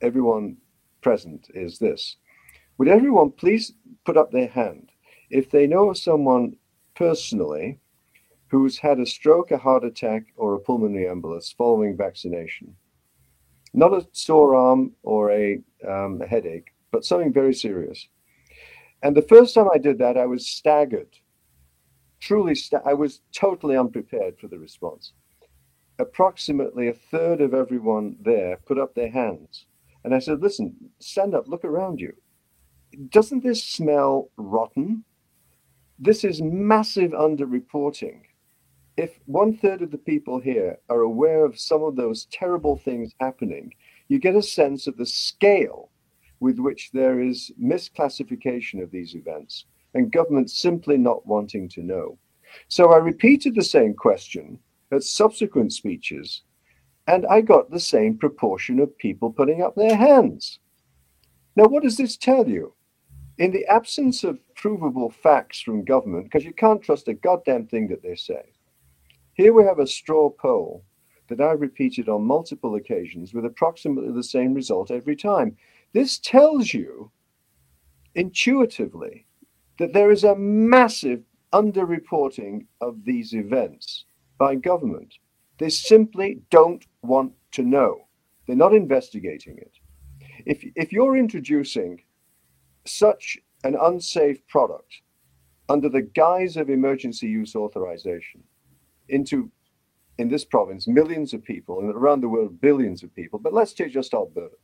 everyone present is this Would everyone please put up their hand if they know someone personally who's had a stroke, a heart attack, or a pulmonary embolus following vaccination, not a sore arm or a, um, a headache, but something very serious. And the first time I did that, I was staggered. Truly, sta- I was totally unprepared for the response. Approximately a third of everyone there put up their hands. And I said, Listen, stand up, look around you. Doesn't this smell rotten? This is massive underreporting. If one third of the people here are aware of some of those terrible things happening, you get a sense of the scale with which there is misclassification of these events and government simply not wanting to know. So I repeated the same question at subsequent speeches, and I got the same proportion of people putting up their hands. Now, what does this tell you? in the absence of provable facts from government, because you can't trust a goddamn thing that they say, here we have a straw poll that I repeated on multiple occasions with approximately the same result every time. This tells you intuitively that there is a massive underreporting of these events by government. They simply don't want to know. They're not investigating it. If, if you're introducing such an unsafe product under the guise of emergency use authorization into in this province millions of people and around the world billions of people but let's take just alberta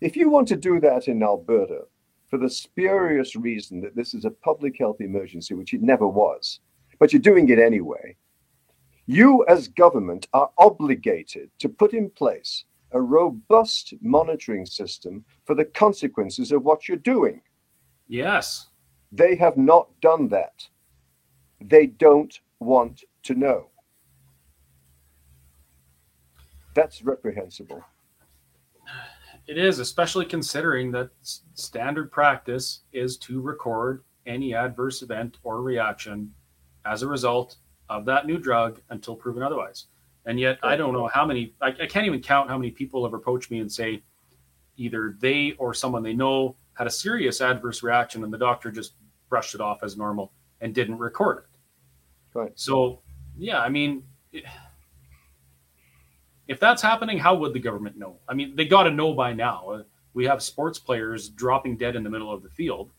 if you want to do that in alberta for the spurious reason that this is a public health emergency which it never was but you're doing it anyway you as government are obligated to put in place a robust monitoring system for the consequences of what you're doing Yes. They have not done that. They don't want to know. That's reprehensible. It is, especially considering that standard practice is to record any adverse event or reaction as a result of that new drug until proven otherwise. And yet, I don't know how many, I, I can't even count how many people have approached me and say either they or someone they know had a serious adverse reaction and the doctor just brushed it off as normal and didn't record it. Right. So, yeah, I mean, if that's happening, how would the government know? I mean, they got to know by now. We have sports players dropping dead in the middle of the field,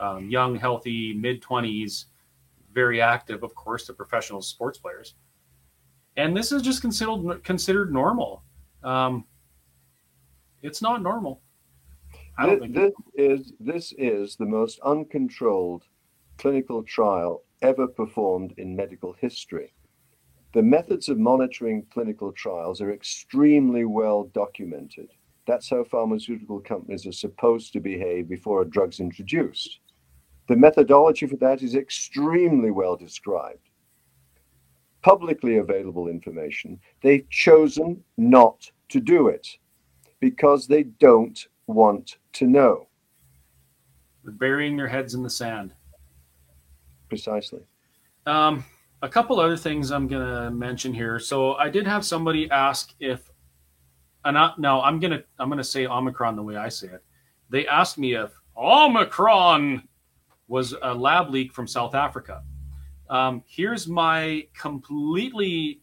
um, young, healthy, mid 20s, very active, of course, the professional sports players. And this is just considered considered normal. Um, it's not normal I don't this, this is this is the most uncontrolled clinical trial ever performed in medical history. The methods of monitoring clinical trials are extremely well documented. That's how pharmaceutical companies are supposed to behave before a drug's introduced. The methodology for that is extremely well described. Publicly available information, they've chosen not to do it because they don't want to know. They're burying their heads in the sand. Precisely. Um, a couple other things I'm going to mention here. So I did have somebody ask if, and I, now I'm going to I'm going to say Omicron the way I say it. They asked me if Omicron was a lab leak from South Africa. Um, here's my completely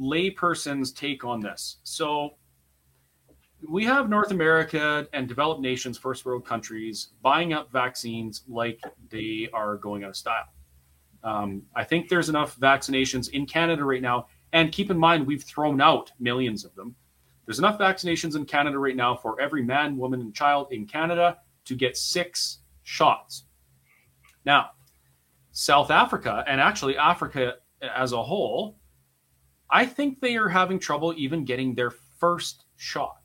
layperson's take on this. So we have North America and developed nations, first world countries, buying up vaccines like they are going out of style. Um, I think there's enough vaccinations in Canada right now. And keep in mind, we've thrown out millions of them. There's enough vaccinations in Canada right now for every man, woman, and child in Canada to get six shots. Now, South Africa, and actually Africa as a whole, I think they are having trouble even getting their first shot.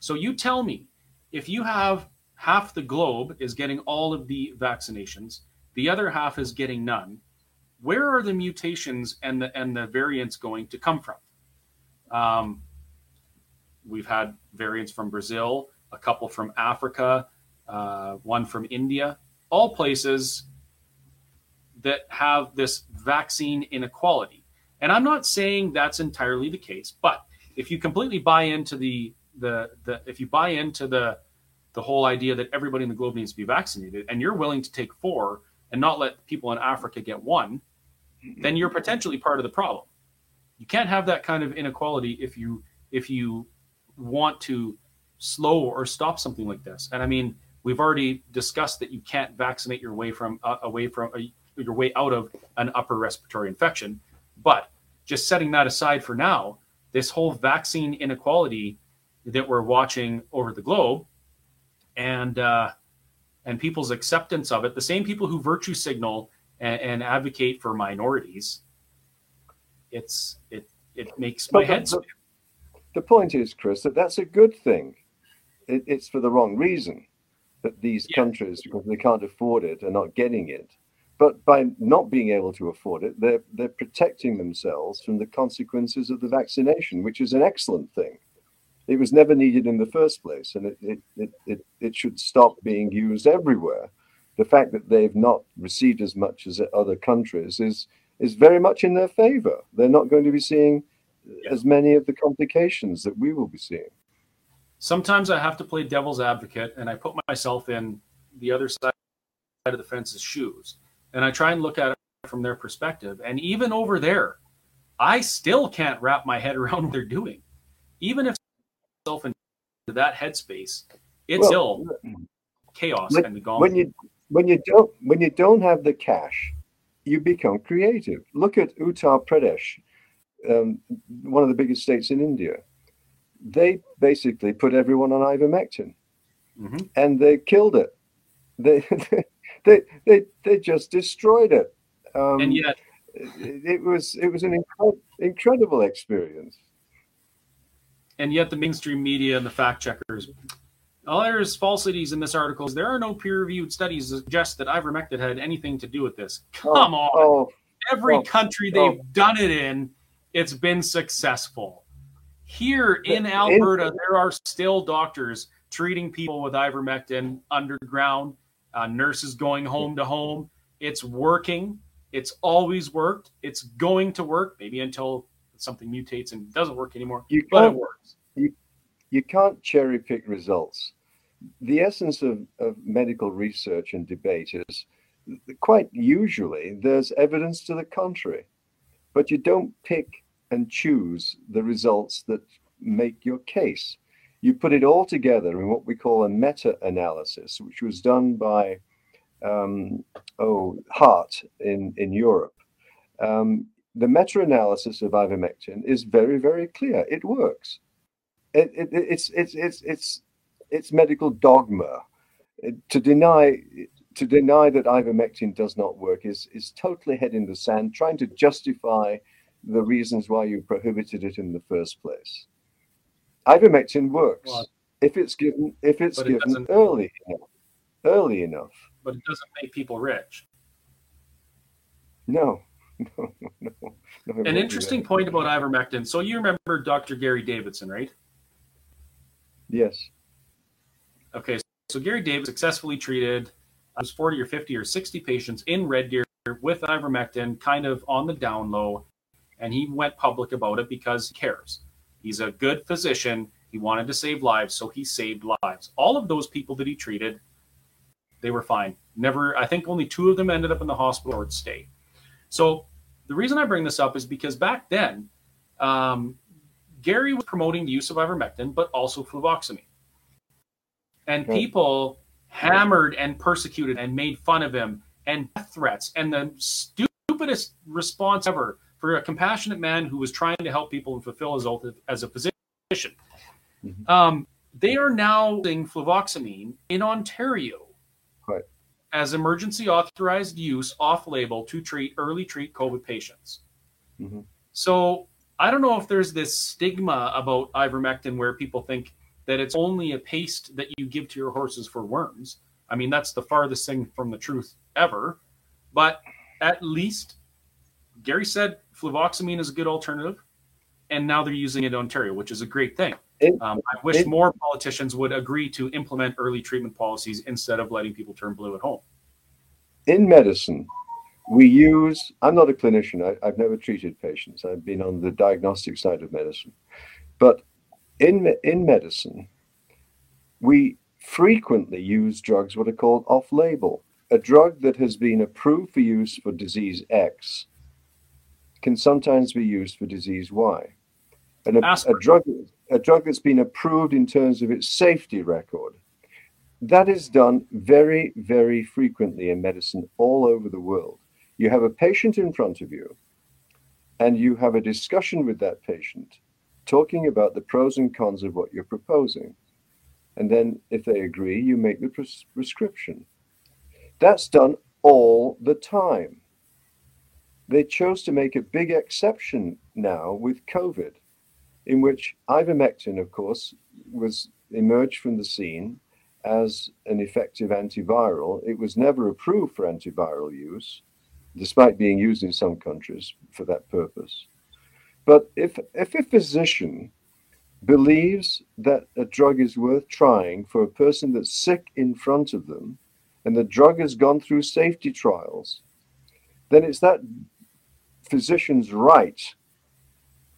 So you tell me if you have half the globe is getting all of the vaccinations, the other half is getting none. Where are the mutations and the and the variants going to come from? Um, we've had variants from Brazil, a couple from Africa, uh, one from India, all places that have this vaccine inequality. And I'm not saying that's entirely the case, but if you completely buy into the the the if you buy into the the whole idea that everybody in the globe needs to be vaccinated and you're willing to take four and not let people in Africa get one, then you're potentially part of the problem. You can't have that kind of inequality if you if you want to slow or stop something like this. And I mean, we've already discussed that you can't vaccinate your way from uh, away from uh, your way out of an upper respiratory infection. But just setting that aside for now, this whole vaccine inequality that we're watching over the globe, and uh, and people's acceptance of it. The same people who virtue signal and, and advocate for minorities. It's it it makes my head spin. The point is, Chris, that that's a good thing. It, it's for the wrong reason that these yeah. countries, because they can't afford it, are not getting it. But by not being able to afford it, they're they're protecting themselves from the consequences of the vaccination, which is an excellent thing it was never needed in the first place, and it, it, it, it, it should stop being used everywhere. The fact that they've not received as much as other countries is is very much in their favor. They're not going to be seeing yeah. as many of the complications that we will be seeing. Sometimes I have to play devil's advocate, and I put myself in the other side of the fence's shoes, and I try and look at it from their perspective. And even over there, I still can't wrap my head around what they're doing. Even if yourself into that headspace, it's well, ill chaos when, and gone. When you when you don't when you don't have the cash, you become creative. Look at Uttar Pradesh, um, one of the biggest states in India. They basically put everyone on ivermectin, mm-hmm. and they killed it. They [laughs] they they they just destroyed it. Um, and yet, it, it was it was an incredible incredible experience and yet the mainstream media and the fact checkers. All there's falsities in this article there are no peer-reviewed studies that suggest that ivermectin had anything to do with this. Oh, come oh, on. oh, every oh, country they've oh. done it in it's been successful. Here in alberta there are still doctors treating people with ivermectin underground. Uh, nurses going home to home. It's working. It's always worked. It's going to work maybe until something mutates and doesn't work anymore. You but it works. You, you can't cherry pick results. The essence of, of medical research and debate is quite usually there's evidence to the contrary, but you don't pick and choose the results that make your case. You put it all together in what we call a meta analysis, which was done by um, oh Hart in in Europe. Um, the meta-analysis of ivermectin is very, very clear. It works. It, it, it's, it's, it's, it's, it's medical dogma to deny to deny that ivermectin does not work is is totally head in the sand, trying to justify the reasons why you prohibited it in the first place. Ivermectin works well, if it's given if it's given early enough. Early enough. But it doesn't make people rich. No, [laughs] no, no. no An interesting point about ivermectin. So you remember Dr. Gary Davidson, right? Yes. Okay, so Gary David successfully treated uh, I was 40 or 50 or 60 patients in Red Deer with ivermectin, kind of on the down low, and he went public about it because he cares. He's a good physician. He wanted to save lives, so he saved lives. All of those people that he treated, they were fine. Never, I think only two of them ended up in the hospital or stay. So the reason I bring this up is because back then, um, Gary was promoting the use of ivermectin, but also fluvoxamine. And people hammered and persecuted and made fun of him and death threats and the stupidest response ever for a compassionate man who was trying to help people and fulfill his oath as a physician. Mm-hmm. Um, they are now using fluvoxamine in Ontario. As emergency authorized use off label to treat early treat COVID patients. Mm-hmm. So I don't know if there's this stigma about ivermectin where people think that it's only a paste that you give to your horses for worms. I mean, that's the farthest thing from the truth ever. But at least Gary said fluvoxamine is a good alternative, and now they're using it in Ontario, which is a great thing. Um, I wish it, more politicians would agree to implement early treatment policies instead of letting people turn blue at home. In medicine, we use, I'm not a clinician, I, I've never treated patients, I've been on the diagnostic side of medicine. But in, in medicine, we frequently use drugs what are called off label. A drug that has been approved for use for disease X can sometimes be used for disease Y. And a, a, drug, a drug that's been approved in terms of its safety record, that is done very, very frequently in medicine all over the world. You have a patient in front of you, and you have a discussion with that patient talking about the pros and cons of what you're proposing. And then, if they agree, you make the pres- prescription. That's done all the time. They chose to make a big exception now with COVID, in which ivermectin, of course, was emerged from the scene as an effective antiviral. It was never approved for antiviral use, despite being used in some countries for that purpose. But if, if a physician believes that a drug is worth trying for a person that's sick in front of them, and the drug has gone through safety trials, then it's that physician's right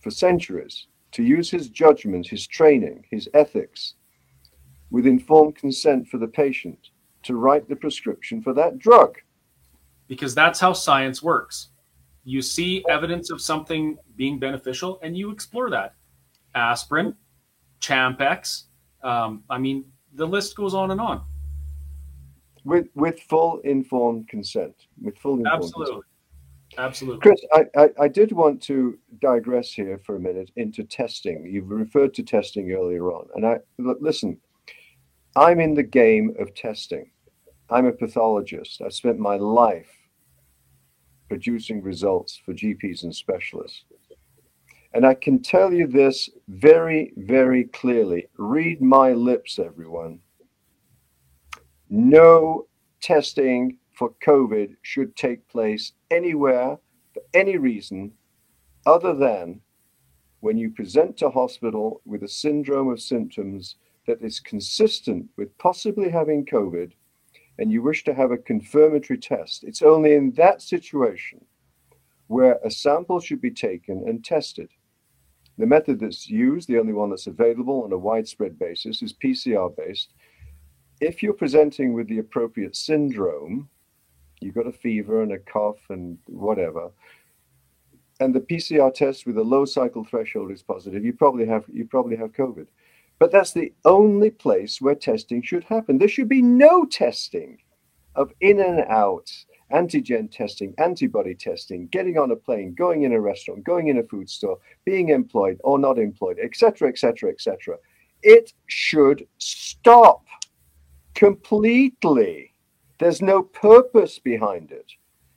for centuries to use his judgment, his training, his ethics, with informed consent for the patient to write the prescription for that drug. Because that's how science works. You see evidence of something being beneficial and you explore that. Aspirin, Champix. Um, I mean, the list goes on and on. With with full informed consent. With full informed Absolutely. Consent. Absolutely. Chris, I, I, I, did want to digress here for a minute into testing. You've referred to testing earlier on. And I listen, I'm in the game of testing. I'm a pathologist. I spent my life producing results for GPs and specialists. And I can tell you this very, very clearly. Read my lips, everyone. No testing for COVID should take place anywhere for any reason other than when you present to hospital with a syndrome of symptoms that is consistent with possibly having COVID and you wish to have a confirmatory test, it's only in that situation where a sample should be taken and tested. The method that's used, the only one that's available on a widespread basis, is PCR based. If you're presenting with the appropriate syndrome, you've got a fever and a cough and whatever, and the PCR test with a low cycle threshold is positive, you probably have you probably have COVID. But that's the only place where testing should happen. There should be no testing of in and out, antigen testing, antibody testing, getting on a plane, going in a restaurant, going in a food store, being employed or not employed, etc., etc., etc. It should stop completely. There's no purpose behind it.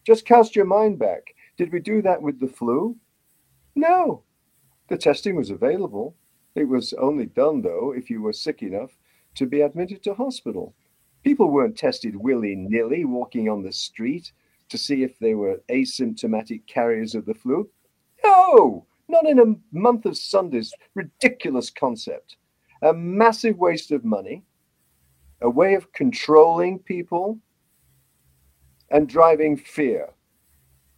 Just cast your mind back. Did we do that with the flu? No. The testing was available. It was only done, though, if you were sick enough to be admitted to hospital. People weren't tested willy nilly walking on the street to see if they were asymptomatic carriers of the flu. No, not in a month of Sundays. Ridiculous concept. A massive waste of money, a way of controlling people and driving fear.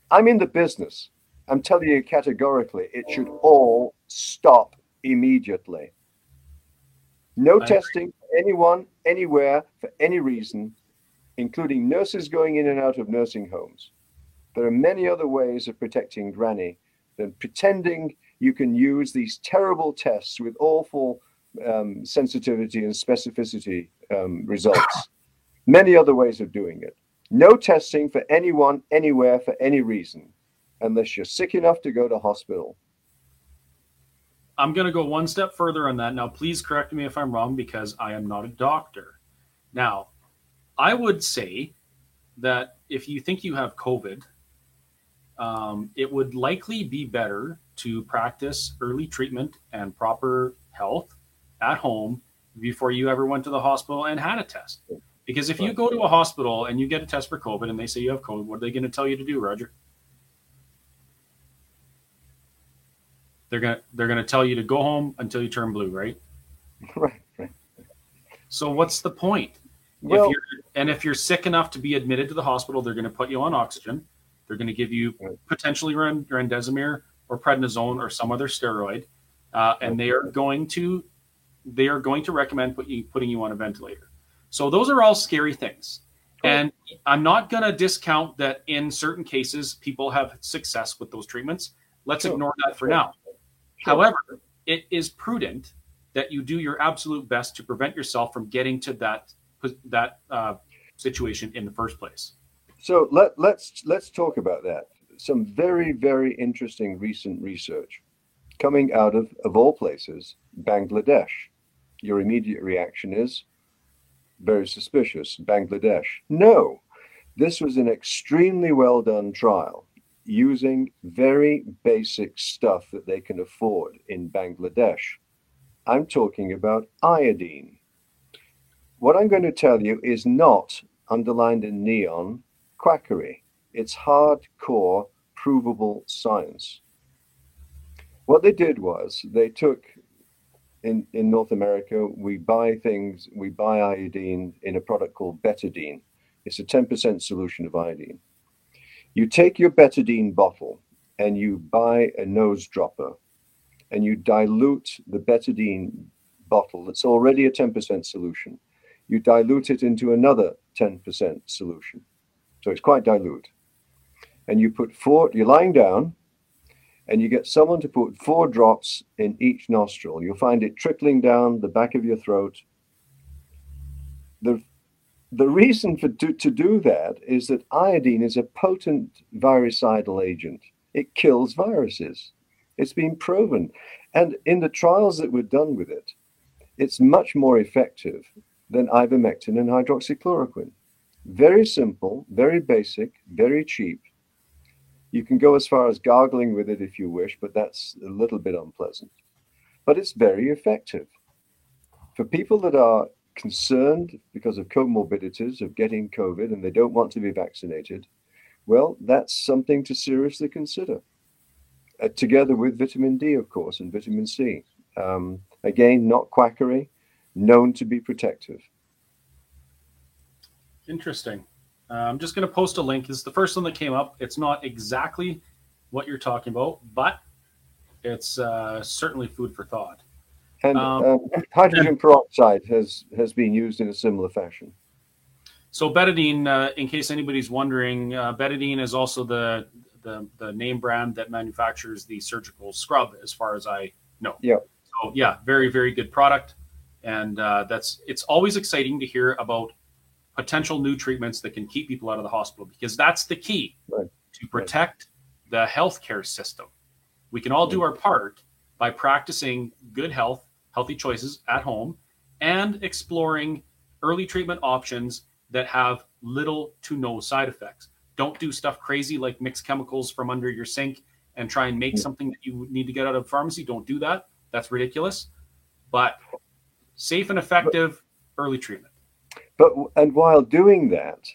I'm in the business. I'm telling you categorically, it should all stop immediately. No I testing agree. anyone, anywhere, for any reason, including nurses going in and out of nursing homes. There are many other ways of protecting granny than pretending you can use these terrible tests with awful um, sensitivity and specificity um, results. [coughs] many other ways of doing it. No testing for anyone, anywhere, for any reason, unless you're sick enough to go to hospital. I'm going to go one step further on that. Now, please correct me if I'm wrong because I am not a doctor. Now, I would say that if you think you have COVID, um, it would likely be better to practice early treatment and proper health at home before you ever went to the hospital and had a test. Because if you go to a hospital and you get a test for COVID and they say you have COVID, what are they going to tell you to do, Roger? They're gonna they're gonna tell you to go home until you turn blue, right? [laughs] Right. right. So what's the point? Well, if you're, and if you're sick enough to be admitted to the hospital, they're going to put you on oxygen. They're going to give you right. potentially remdesivir or prednisone or some other steroid, uh, and they are going to they are going to recommend put you, putting you on a ventilator. So those are all scary things. And I'm not going to discount that in certain cases people have success with those treatments. Let's sure. ignore that for sure. now. Sure. However, it is prudent that you do your absolute best to prevent yourself from getting to that that uh, situation in the first place. So let, let's let's talk about that. Some very very interesting recent research coming out of of all places, Bangladesh. Your immediate reaction is very suspicious. Bangladesh. No, this was an extremely well done trial using very basic stuff that they can afford in Bangladesh. I'm talking about iodine. What I'm going to tell you is not underlined in neon quackery. It's hardcore, provable science. What they did was they took in, in North America, we buy things, we buy iodine in a product called betadine. It's a 10% solution of iodine. You take your betadine bottle and you buy a nose dropper and you dilute the betadine bottle that's already a 10% solution. You dilute it into another 10% solution. So it's quite dilute. And you put four, you're lying down, and you get someone to put four drops in each nostril. You'll find it trickling down the back of your throat. The, the reason for to, to do that is that iodine is a potent virucidal agent. It kills viruses. It's been proven. And in the trials that were done with it, it's much more effective than ivermectin and hydroxychloroquine. Very simple, very basic, very cheap, you can go as far as gargling with it if you wish, but that's a little bit unpleasant. But it's very effective. For people that are concerned because of comorbidities of getting COVID and they don't want to be vaccinated, well, that's something to seriously consider. Uh, together with vitamin D, of course, and vitamin C. Um, again, not quackery, known to be protective. Interesting. Uh, I'm just going to post a link. It's the first one that came up. It's not exactly what you're talking about, but it's uh, certainly food for thought. And um, uh, hydrogen and, peroxide has has been used in a similar fashion. So betadine, uh, in case anybody's wondering, uh, betadine is also the, the the name brand that manufactures the surgical scrub, as far as I know. Yeah. So yeah, very very good product, and uh, that's it's always exciting to hear about potential new treatments that can keep people out of the hospital because that's the key right. to protect right. the healthcare system. We can all do our part by practicing good health, healthy choices at home, and exploring early treatment options that have little to no side effects. Don't do stuff crazy like mix chemicals from under your sink and try and make something that you need to get out of pharmacy. Don't do that. That's ridiculous. But safe and effective early treatment. But and while doing that,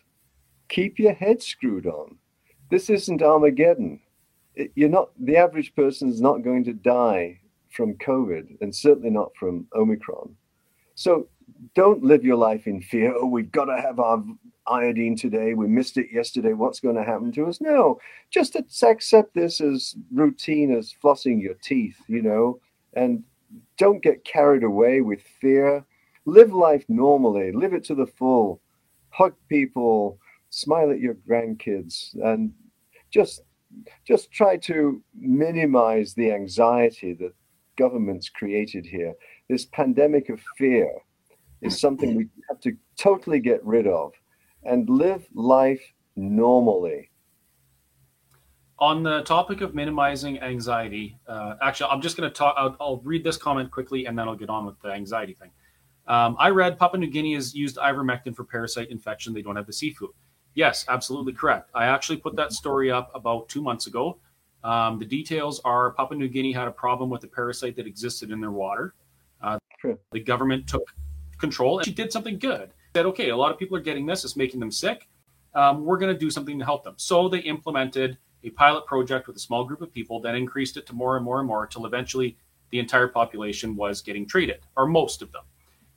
keep your head screwed on. This isn't Armageddon. You're not the average person is not going to die from COVID and certainly not from Omicron. So don't live your life in fear. Oh, we've got to have our iodine today. We missed it yesterday. What's going to happen to us? No, just accept this as routine as flossing your teeth, you know, and don't get carried away with fear. Live life normally, live it to the full. Hug people, smile at your grandkids, and just just try to minimize the anxiety that governments created here. This pandemic of fear is something we have to totally get rid of and live life normally. On the topic of minimizing anxiety, uh, actually, I'm just going to talk. I'll, I'll, read this comment quickly and then I'll get on with the anxiety thing. Um, I read Papua New Guinea has used ivermectin for parasite infection. They don't have the seafood. Yes, absolutely correct. I actually put that story up about two months ago. Um, the details are Papua New Guinea had a problem with a parasite that existed in their water. Uh, the government took control and she did something good. Said, okay, a lot of people are getting this, it's making them sick. Um, we're going to do something to help them. So they implemented a pilot project with a small group of people, then increased it to more and more and more until eventually the entire population was getting treated, or most of them.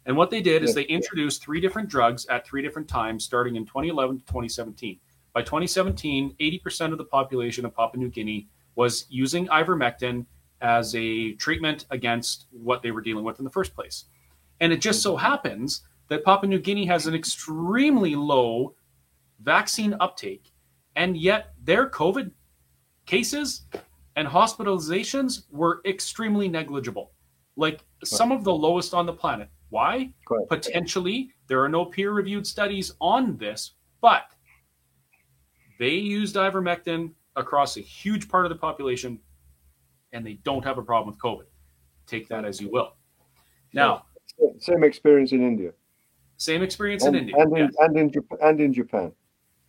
And what they did is they introduced three different drugs at three different times, starting in 2011 to 2017. By 2017, 80% of the population of Papua New Guinea was using ivermectin as a treatment against what they were dealing with in the first place. And it just so mm-hmm. happens that Papua New Guinea has an extremely low vaccine uptake, and yet their COVID cases and hospitalizations were extremely negligible, like some of the lowest on the planet. Why? Potentially, there are no peer reviewed studies on this, but they used ivermectin across a huge part of the population and they don't have a problem with COVID. Take that as you will. Now, same experience in India. Same experience and, in India. And in, yes. and, in, and in Japan.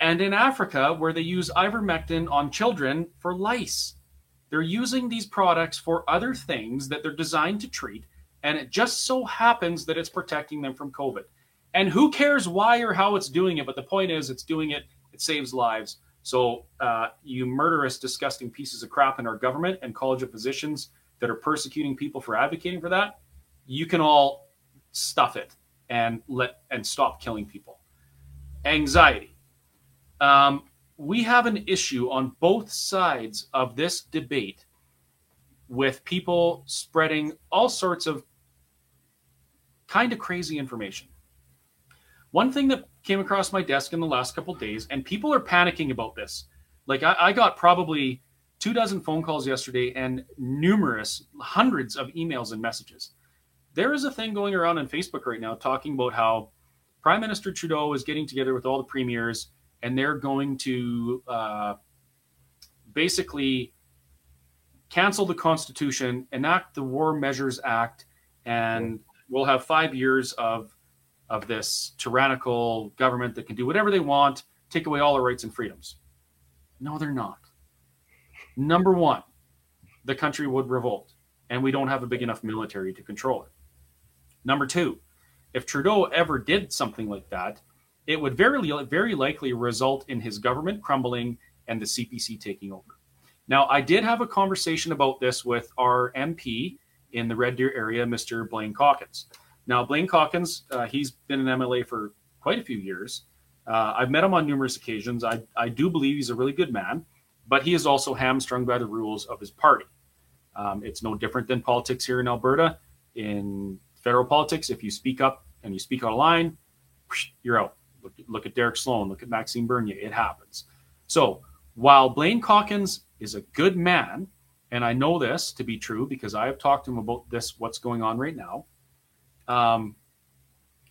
And in Africa, where they use ivermectin on children for lice. They're using these products for other things that they're designed to treat. And it just so happens that it's protecting them from COVID. And who cares why or how it's doing it? But the point is, it's doing it, it saves lives. So, uh, you murderous, disgusting pieces of crap in our government and College of Physicians that are persecuting people for advocating for that, you can all stuff it and let and stop killing people. Anxiety. Um, we have an issue on both sides of this debate with people spreading all sorts of kind of crazy information. One thing that came across my desk in the last couple days, and people are panicking about this. Like I, I got probably two dozen phone calls yesterday and numerous hundreds of emails and messages there is a thing going around on Facebook right now talking about how Prime Minister Trudeau is getting together with all the premiers and they're going to uh, basically cancel the Constitution, enact the War Measures Act, and we'll have five years of of this tyrannical government that can do whatever they want, take away all our rights and freedoms. No, they're not. Number one, the country would revolt, and we don't have a big enough military to control it. Number two, if Trudeau ever did something like that, it would very, very likely result in his government crumbling and the CPC taking over. Now, I did have a conversation about this with our MP in the Red Deer area, Mr. Blaine Calkins. Now, Blaine Calkins, uh, he's been an MLA for quite a few years. Uh, I've met him on numerous occasions. I, I do believe he's a really good man, but he is also hamstrung by the rules of his party. Um, it's no different than politics here in Alberta. In federal politics, if you speak up and you speak out of line, you're out. Look, look at Derek Sloan, look at Maxime Bernier. It happens. So while Blaine Calkins is a good man, and I know this to be true because I have talked to him about this, what's going on right now. Um,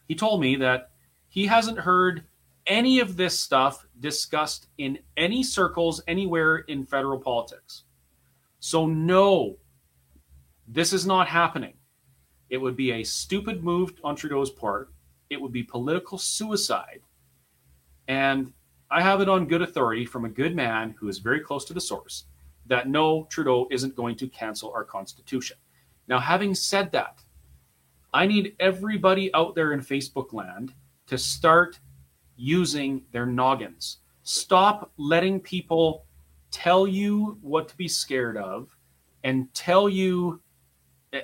he told me that he hasn't heard any of this stuff discussed in any circles anywhere in federal politics. So, no, this is not happening. It would be a stupid move on Trudeau's part. It would be political suicide. And I have it on good authority from a good man who is very close to the source that no, Trudeau isn't going to cancel our Constitution. Now, having said that, I need everybody out there in Facebook land to start using their noggins. Stop letting people tell you what to be scared of and tell you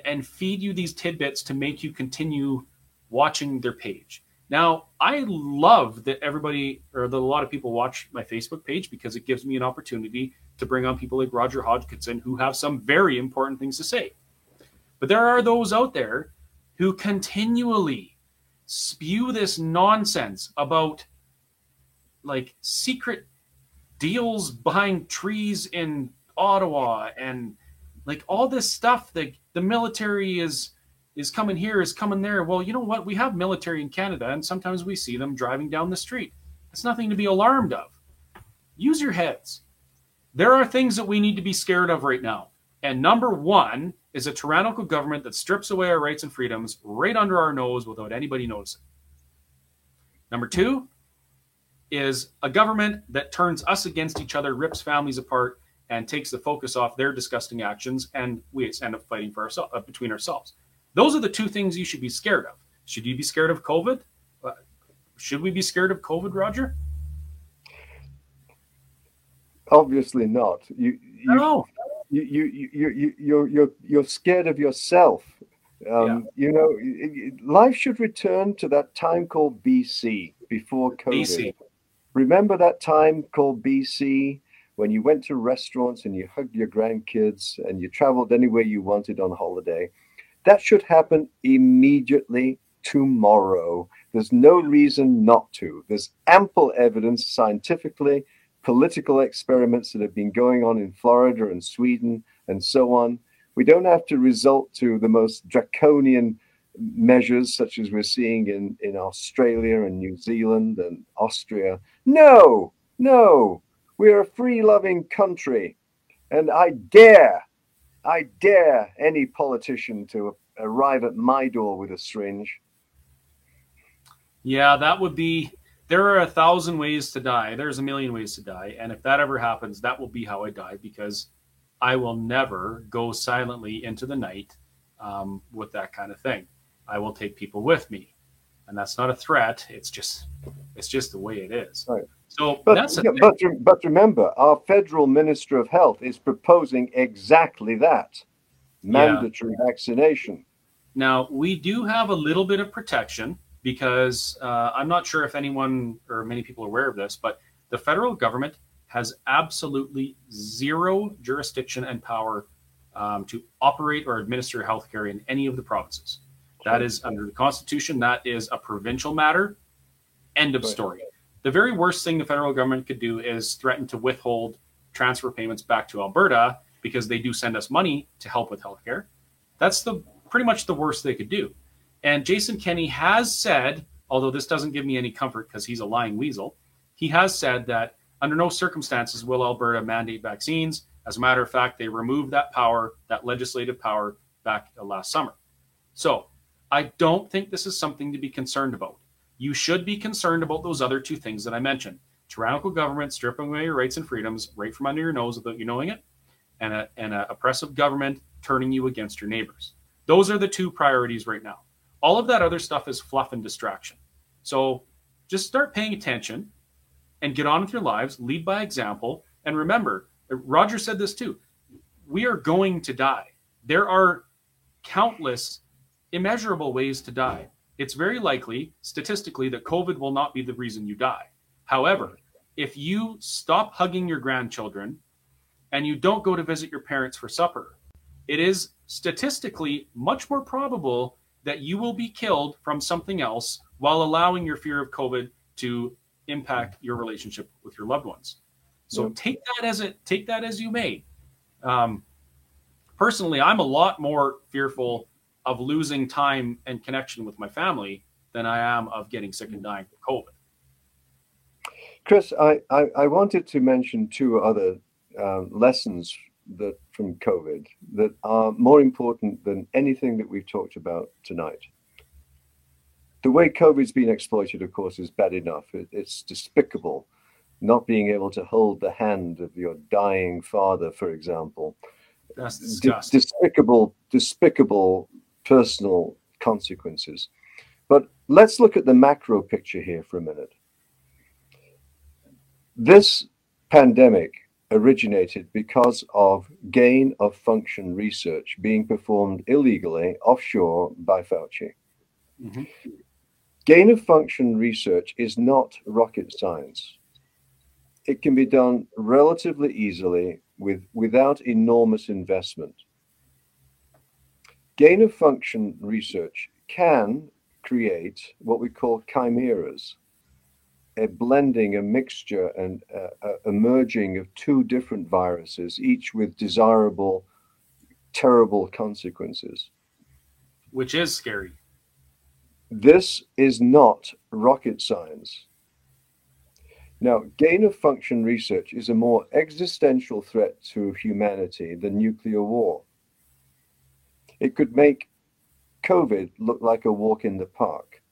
and feed you these tidbits to make you continue watching their page. Now, I love that everybody or that a lot of people watch my Facebook page because it gives me an opportunity to bring on people like Roger Hodkinson who have some very important things to say. But there are those out there who continually spew this nonsense about like secret deals behind trees in Ottawa and like all this stuff that the military is is coming here is coming there. Well you know what? We have military in canada and sometimes we see them driving down the street. It's nothing to be alarmed of. Use your heads. There are things that we need to be scared of right now. And number one is a tyrannical government that strips away our rights and freedoms right under our nose without anybody noticing. Number two is a government that turns us against each other rips families apart and takes the focus off their disgusting actions, and we end up fighting for ourselves uh, between ourselves. Those are the two things you should be scared of. Should you be scared of COVID? Uh, should we be scared of COVID, Roger? Obviously not. You, you, no. You, you, you, you, you're, you're, you're scared of yourself. Um, yeah. You know, life should return to that time called BC, before COVID. BC. Remember that time called BC when you went to restaurants and you hugged your grandkids and you traveled anywhere you wanted on holiday. That should happen immediately tomorrow. There's no reason not to. There's ample evidence scientifically, political experiments that have been going on in Florida and Sweden and so on. We don't have to resort to the most draconian measures such as we're seeing in, in Australia and New Zealand and Austria. No, no, we're a free loving country. And I dare, I dare any politician to arrive at my door with a syringe. Yeah, that would be. There are a thousand ways to die. There's a million ways to die. And if that ever happens, that will be how I die because I will never go silently into the night um, with that kind of thing. I will take people with me. And that's not a threat. It's just it's just the way it is. Right. So but, yeah, but, but remember, our federal minister of health is proposing exactly that mandatory yeah. vaccination. Now, we do have a little bit of protection because uh, I'm not sure if anyone or many people are aware of this, but the federal government has absolutely zero jurisdiction and power um, to operate or administer healthcare in any of the provinces. That is under the Constitution. That is a provincial matter. End of story. The very worst thing the federal government could do is threaten to withhold transfer payments back to Alberta because they do send us money to help with healthcare. That's the pretty much the worst they could do. And Jason Kenney has said, although this doesn't give me any comfort because he's a lying weasel, he has said that under no circumstances will Alberta mandate vaccines. As a matter of fact, they removed that power, that legislative power, back uh, last summer. So I don't think this is something to be concerned about you should be concerned about those other two things that I mentioned tyrannical government stripping away your rights and freedoms right from under your nose without you knowing it, and an and a oppressive government turning you against your neighbors. Those are the two priorities right now. All of that other stuff is fluff and distraction. So just start paying attention and get on with your lives, lead by example. And remember, Roger said this too we are going to die. There are countless, immeasurable ways to die it's very likely, statistically, that COVID will not be the reason you die. However, if you stop hugging your grandchildren and you don't go to visit your parents for supper, it is statistically much more probable that you will be killed from something else while allowing your fear of COVID to impact your relationship with your loved ones. So yep. take that as it take that as you may. Um, personally, I'm a lot more fearful of losing time and connection with my family than I am of getting sick and dying from COVID. Chris, I, I, I wanted to mention two other uh, lessons that from COVID that are more important than anything that we've talked about tonight. The way COVID's been exploited, of course, is bad enough. It, it's despicable not being able to hold the hand of your dying father, for example. That's disgusting. D- despicable, despicable personal consequences. But let's look at the macro picture here for a minute. This pandemic originated because of gain of function research being performed illegally offshore by Fauci. Mm-hmm. Gain of function research is not rocket science. It can be done relatively easily with, without enormous investment. Gain of function research can create what we call chimeras, a blending, a mixture, and a, a merging of two different viruses, each with desirable, terrible consequences. Which is scary. This is not rocket science. Now, gain of function research is a more existential threat to humanity than nuclear war. It could make COVID look like a walk in the park.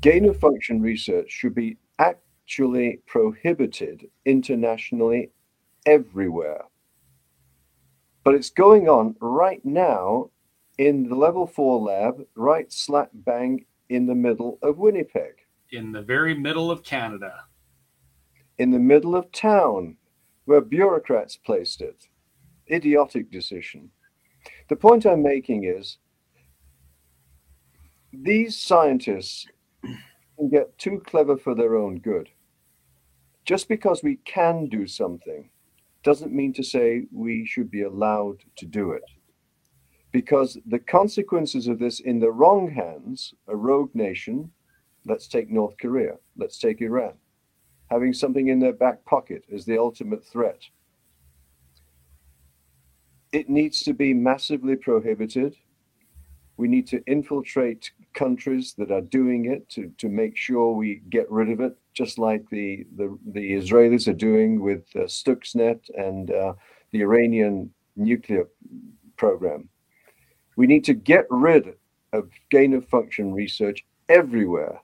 Gain of function research should be actually prohibited internationally everywhere. But it's going on right now in the level four lab, right slap bang in the middle of Winnipeg. In the very middle of Canada. In the middle of town, where bureaucrats placed it. Idiotic decision. The point I'm making is these scientists can get too clever for their own good. Just because we can do something doesn't mean to say we should be allowed to do it. Because the consequences of this in the wrong hands, a rogue nation, let's take North Korea, let's take Iran, having something in their back pocket is the ultimate threat. It needs to be massively prohibited. We need to infiltrate countries that are doing it to, to make sure we get rid of it, just like the, the, the Israelis are doing with uh, Stuxnet and uh, the Iranian nuclear program. We need to get rid of gain of function research everywhere.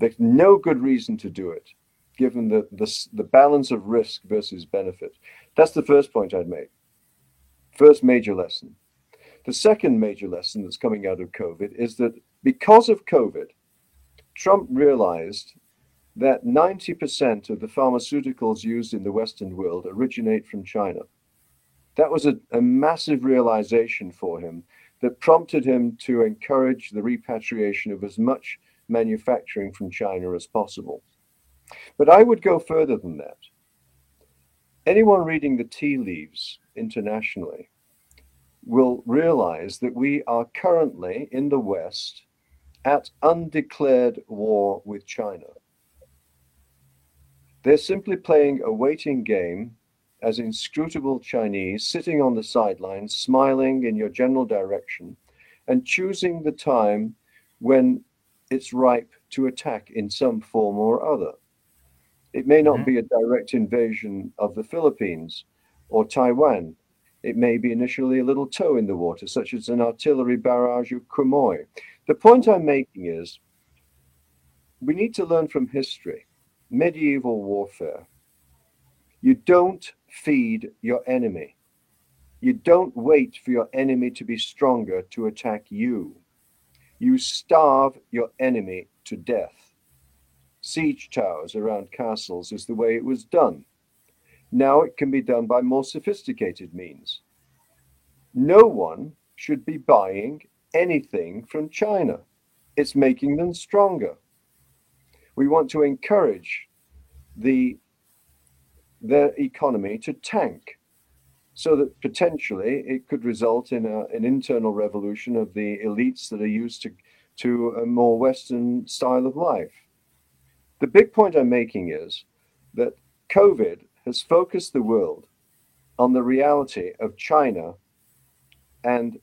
There's no good reason to do it, given the, the, the balance of risk versus benefit. That's the first point I'd make. First major lesson. The second major lesson that's coming out of COVID is that because of COVID, Trump realized that 90% of the pharmaceuticals used in the Western world originate from China. That was a, a, massive realization for him that prompted him to encourage the repatriation of as much manufacturing from China as possible. But I would go further than that. Anyone reading the tea leaves internationally will realize that we are currently in the West at undeclared war with China. They're simply playing a waiting game as inscrutable Chinese sitting on the sidelines, smiling in your general direction, and choosing the time when it's ripe to attack in some form or other. It may not mm-hmm. be a direct invasion of the Philippines or Taiwan, it may be initially a little toe in the water, such as an artillery barrage of Quemoy. The point I'm making is we need to learn from history, medieval warfare. You don't feed your enemy. You don't wait for your enemy to be stronger to attack you. You starve your enemy to death. Siege towers around castles is the way it was done. Now it can be done by more sophisticated means. No one should be buying anything from China. It's making them stronger. We want to encourage the their economy to tank so that potentially it could result in a, an internal revolution of the elites that are used to, to a more Western style of life. The big point I'm making is that COVID has focused the world on the reality of China and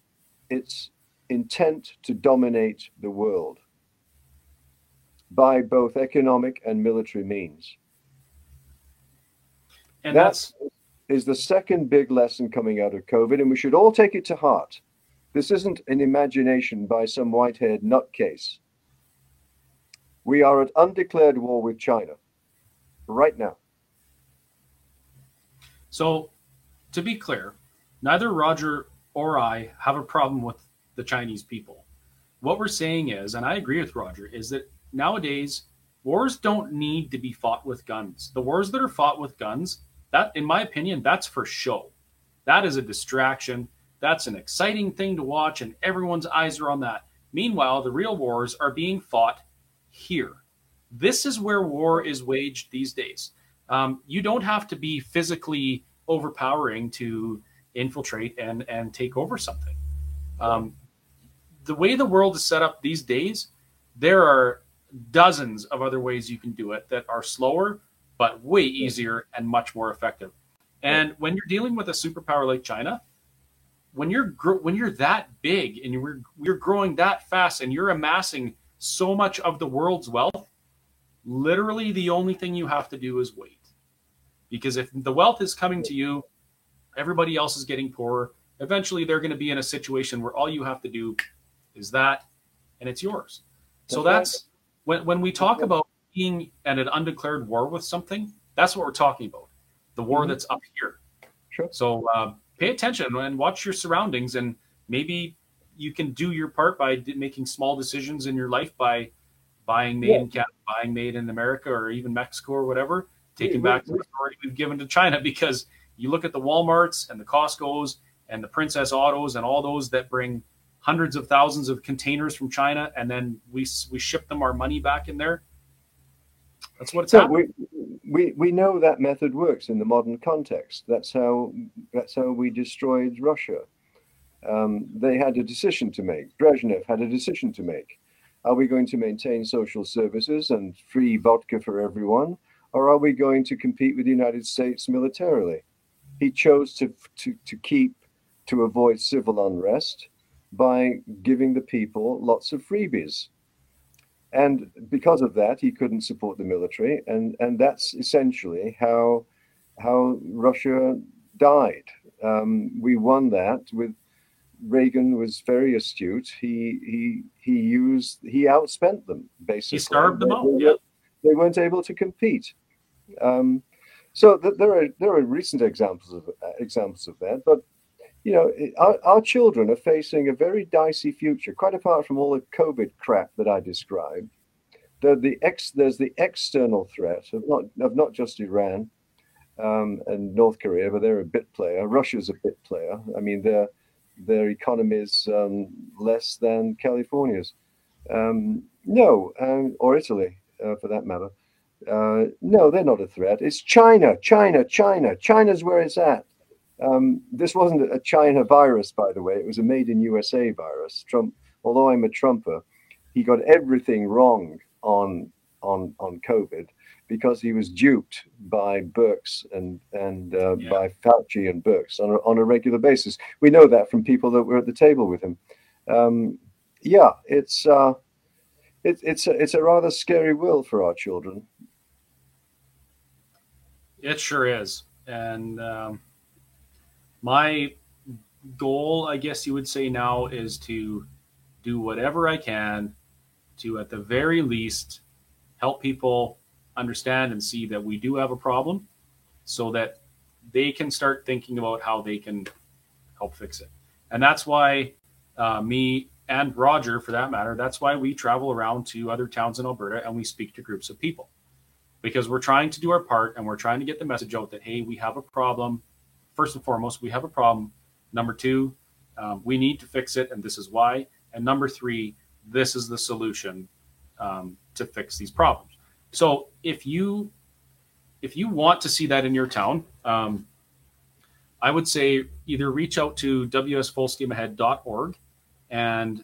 its intent to dominate the world by both economic and military means. And that's is the second big lesson coming out of COVID, and we should all take it to heart. This isn't an imagination by some white haired nutcase. We are at undeclared war with China right now. So, to be clear, neither Roger or I have a problem with the Chinese people. What we're saying is, and I agree with Roger, is that nowadays wars don't need to be fought with guns. The wars that are fought with guns, that, in my opinion, that's for show. That is a distraction. That's an exciting thing to watch, and everyone's eyes are on that. Meanwhile, the real wars are being fought here. This is where war is waged these days. Um, you don't have to be physically overpowering to infiltrate and and take over something. Um, the way the world is set up these days, there are dozens of other ways you can do it that are slower but way easier and much more effective. And when you're dealing with a superpower like China, when you're when you're that big and you're you're growing that fast and you're amassing so much of the world's wealth, literally the only thing you have to do is wait. Because if the wealth is coming to you, everybody else is getting poorer. Eventually, they're going to be in a situation where all you have to do is that, and it's yours. So that's when when we talk about being at an undeclared war with something. That's what we're talking about. The war mm-hmm. that's up here. Sure. So uh, pay attention and watch your surroundings, and maybe you can do your part by making small decisions in your life by buying made yeah. in Canada, buying made in America, or even Mexico or whatever. Taking yeah, back the authority we've given to China because you look at the WalMarts and the Costco's and the Princess Autos and all those that bring hundreds of thousands of containers from China, and then we we ship them our money back in there. That's what it's so we, we we know that method works in the modern context. That's how that's how we destroyed Russia. Um, they had a decision to make. Brezhnev had a decision to make. Are we going to maintain social services and free vodka for everyone, or are we going to compete with the United States militarily? He chose to to to keep to avoid civil unrest by giving the people lots of freebies. And because of that, he couldn't support the military, and, and that's essentially how how Russia died. Um, we won that with Reagan was very astute. He he he used he outspent them basically. He starved them out. They, they weren't able to compete. Um, so th- there are there are recent examples of uh, examples of that, but you know, our, our, children are facing a very dicey future, quite apart from all the COVID crap that I described. The, the ex, there's the external threat of not, of not just Iran um, and North Korea, but they're a bit player. Russia's a bit player. I mean, their, their economy is um, less than California's. Um, no, um, or Italy, uh, for that matter. Uh, no, they're not a threat. It's China, China, China. China's where it's at. Um, this wasn't a China virus, by the way. It was a made in USA virus. Trump, although I'm a Trumper, he got everything wrong on on on COVID because he was duped by Birx and and uh, yeah. by Fauci and Birx on a, on a regular basis. We know that from people that were at the table with him. Um, yeah, it's uh, it, it's a, it's a rather scary world for our children. It sure is, and. Um my goal, I guess you would say now, is to do whatever I can to, at the very least, help people understand and see that we do have a problem so that they can start thinking about how they can help fix it. And that's why uh, me and Roger, for that matter, that's why we travel around to other towns in Alberta and we speak to groups of people because we're trying to do our part and we're trying to get the message out that, hey, we have a problem first and foremost, we have a problem. Number two, um, we need to fix it, and this is why. And number three, this is the solution um, to fix these problems. So if you if you want to see that in your town, um, I would say either reach out to wsfullsteamahead.org and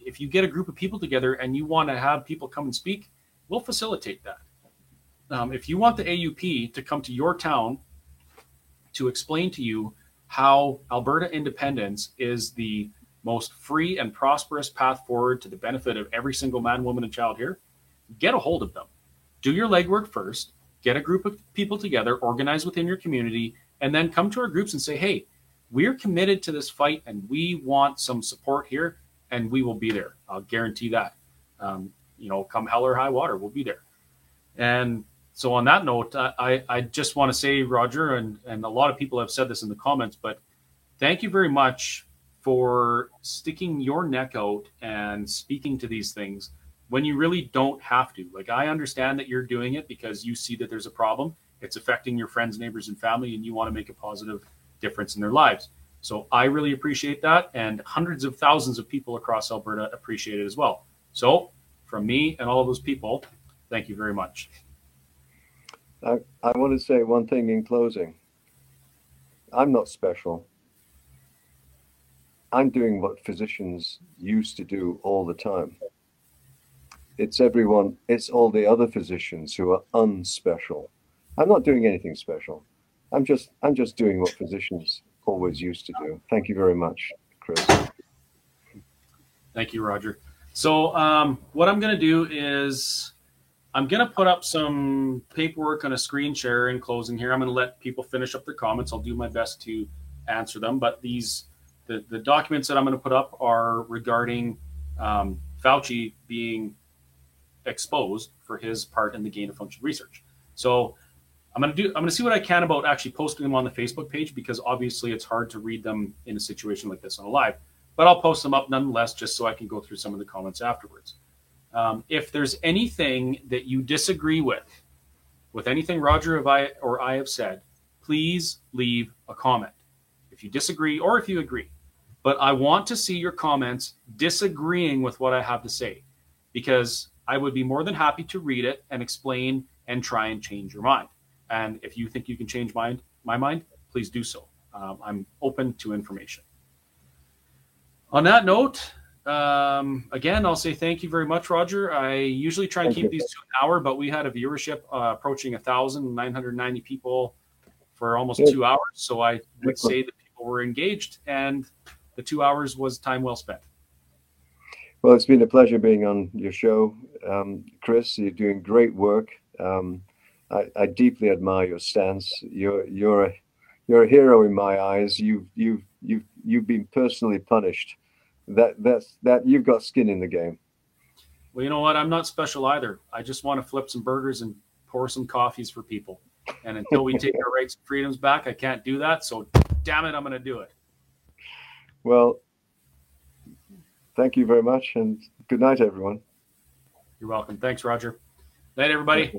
if you get a group of people together and you want to have people come and speak, we'll facilitate that. Um, if you want the AUP to come to your town to explain to you how Alberta independence is the most free and prosperous path forward to the benefit of every single man, woman, and child here, get a hold of them. Do your legwork first, get a group of people together, organize within your community, and then come to our groups and say, hey, we're committed to this fight and we want some support here and we will be there. I'll guarantee that. Um, you know, come hell or high water, we'll be there. And so on that note, I, I just want to say, Roger, and, and a lot of people have said this in the comments, but thank you very much for sticking your neck out and speaking to these things when you really don't have to. Like, I understand that you're doing it because you see that there's a problem. It's affecting your friends, neighbors, and family, and you want to make a positive difference in their lives. So I really appreciate that. And hundreds of thousands of people across Alberta appreciate it as well. So, from me and all of those people, thank you very much. I, I want to say one thing in closing. I'm not special. I'm doing what physicians used to do all the time. It's everyone, it's all the other physicians who are unspecial. I'm not doing anything special. I'm just I'm just doing what physicians always used to do. Thank you very much, Chris. Thank you, Roger. So um, what I'm going to do is I'm going to put up some paperwork on a screen share in closing here. I'm going to let people finish up their comments. I'll do my best to answer them. But these the, the documents that I'm going to put up are regarding um, Fauci being exposed for his part in the gain of function research. So I'm gonna do I'm gonna see what I can about actually posting them on the Facebook page because obviously it's hard to read them in a situation like this on a live. But I'll post them up nonetheless just so I can go through some of the comments afterwards. Um, if there's anything that you disagree with, with anything Roger I, or I have said, please leave a comment. If you disagree or if you agree, but I want to see your comments disagreeing with what I have to say because I would be more than happy to read it and explain and try and change your mind. And if you think you can change mind, my mind, please do so. Um, I'm open to information. On that note, um, again, I'll say thank you very much, Roger. I usually try and thank keep you. these to an hour, but we had a viewership uh, approaching 1,990 people for almost two hours. So I would say that people were engaged and the two hours was time well spent. Well, it's been a pleasure being on your show, um, Chris. You're doing great work. Um, I, I, deeply admire your stance. You're you're a you're a hero in my eyes. You've you've you've you've been personally punished. That that's that you've got skin in the game. Well, you know what? I'm not special either. I just want to flip some burgers and pour some coffees for people. And until we take [laughs] our rights and freedoms back, I can't do that. So, damn it, I'm going to do it. Well, thank you very much, and good night, everyone. You're welcome. Thanks, Roger. Night, everybody.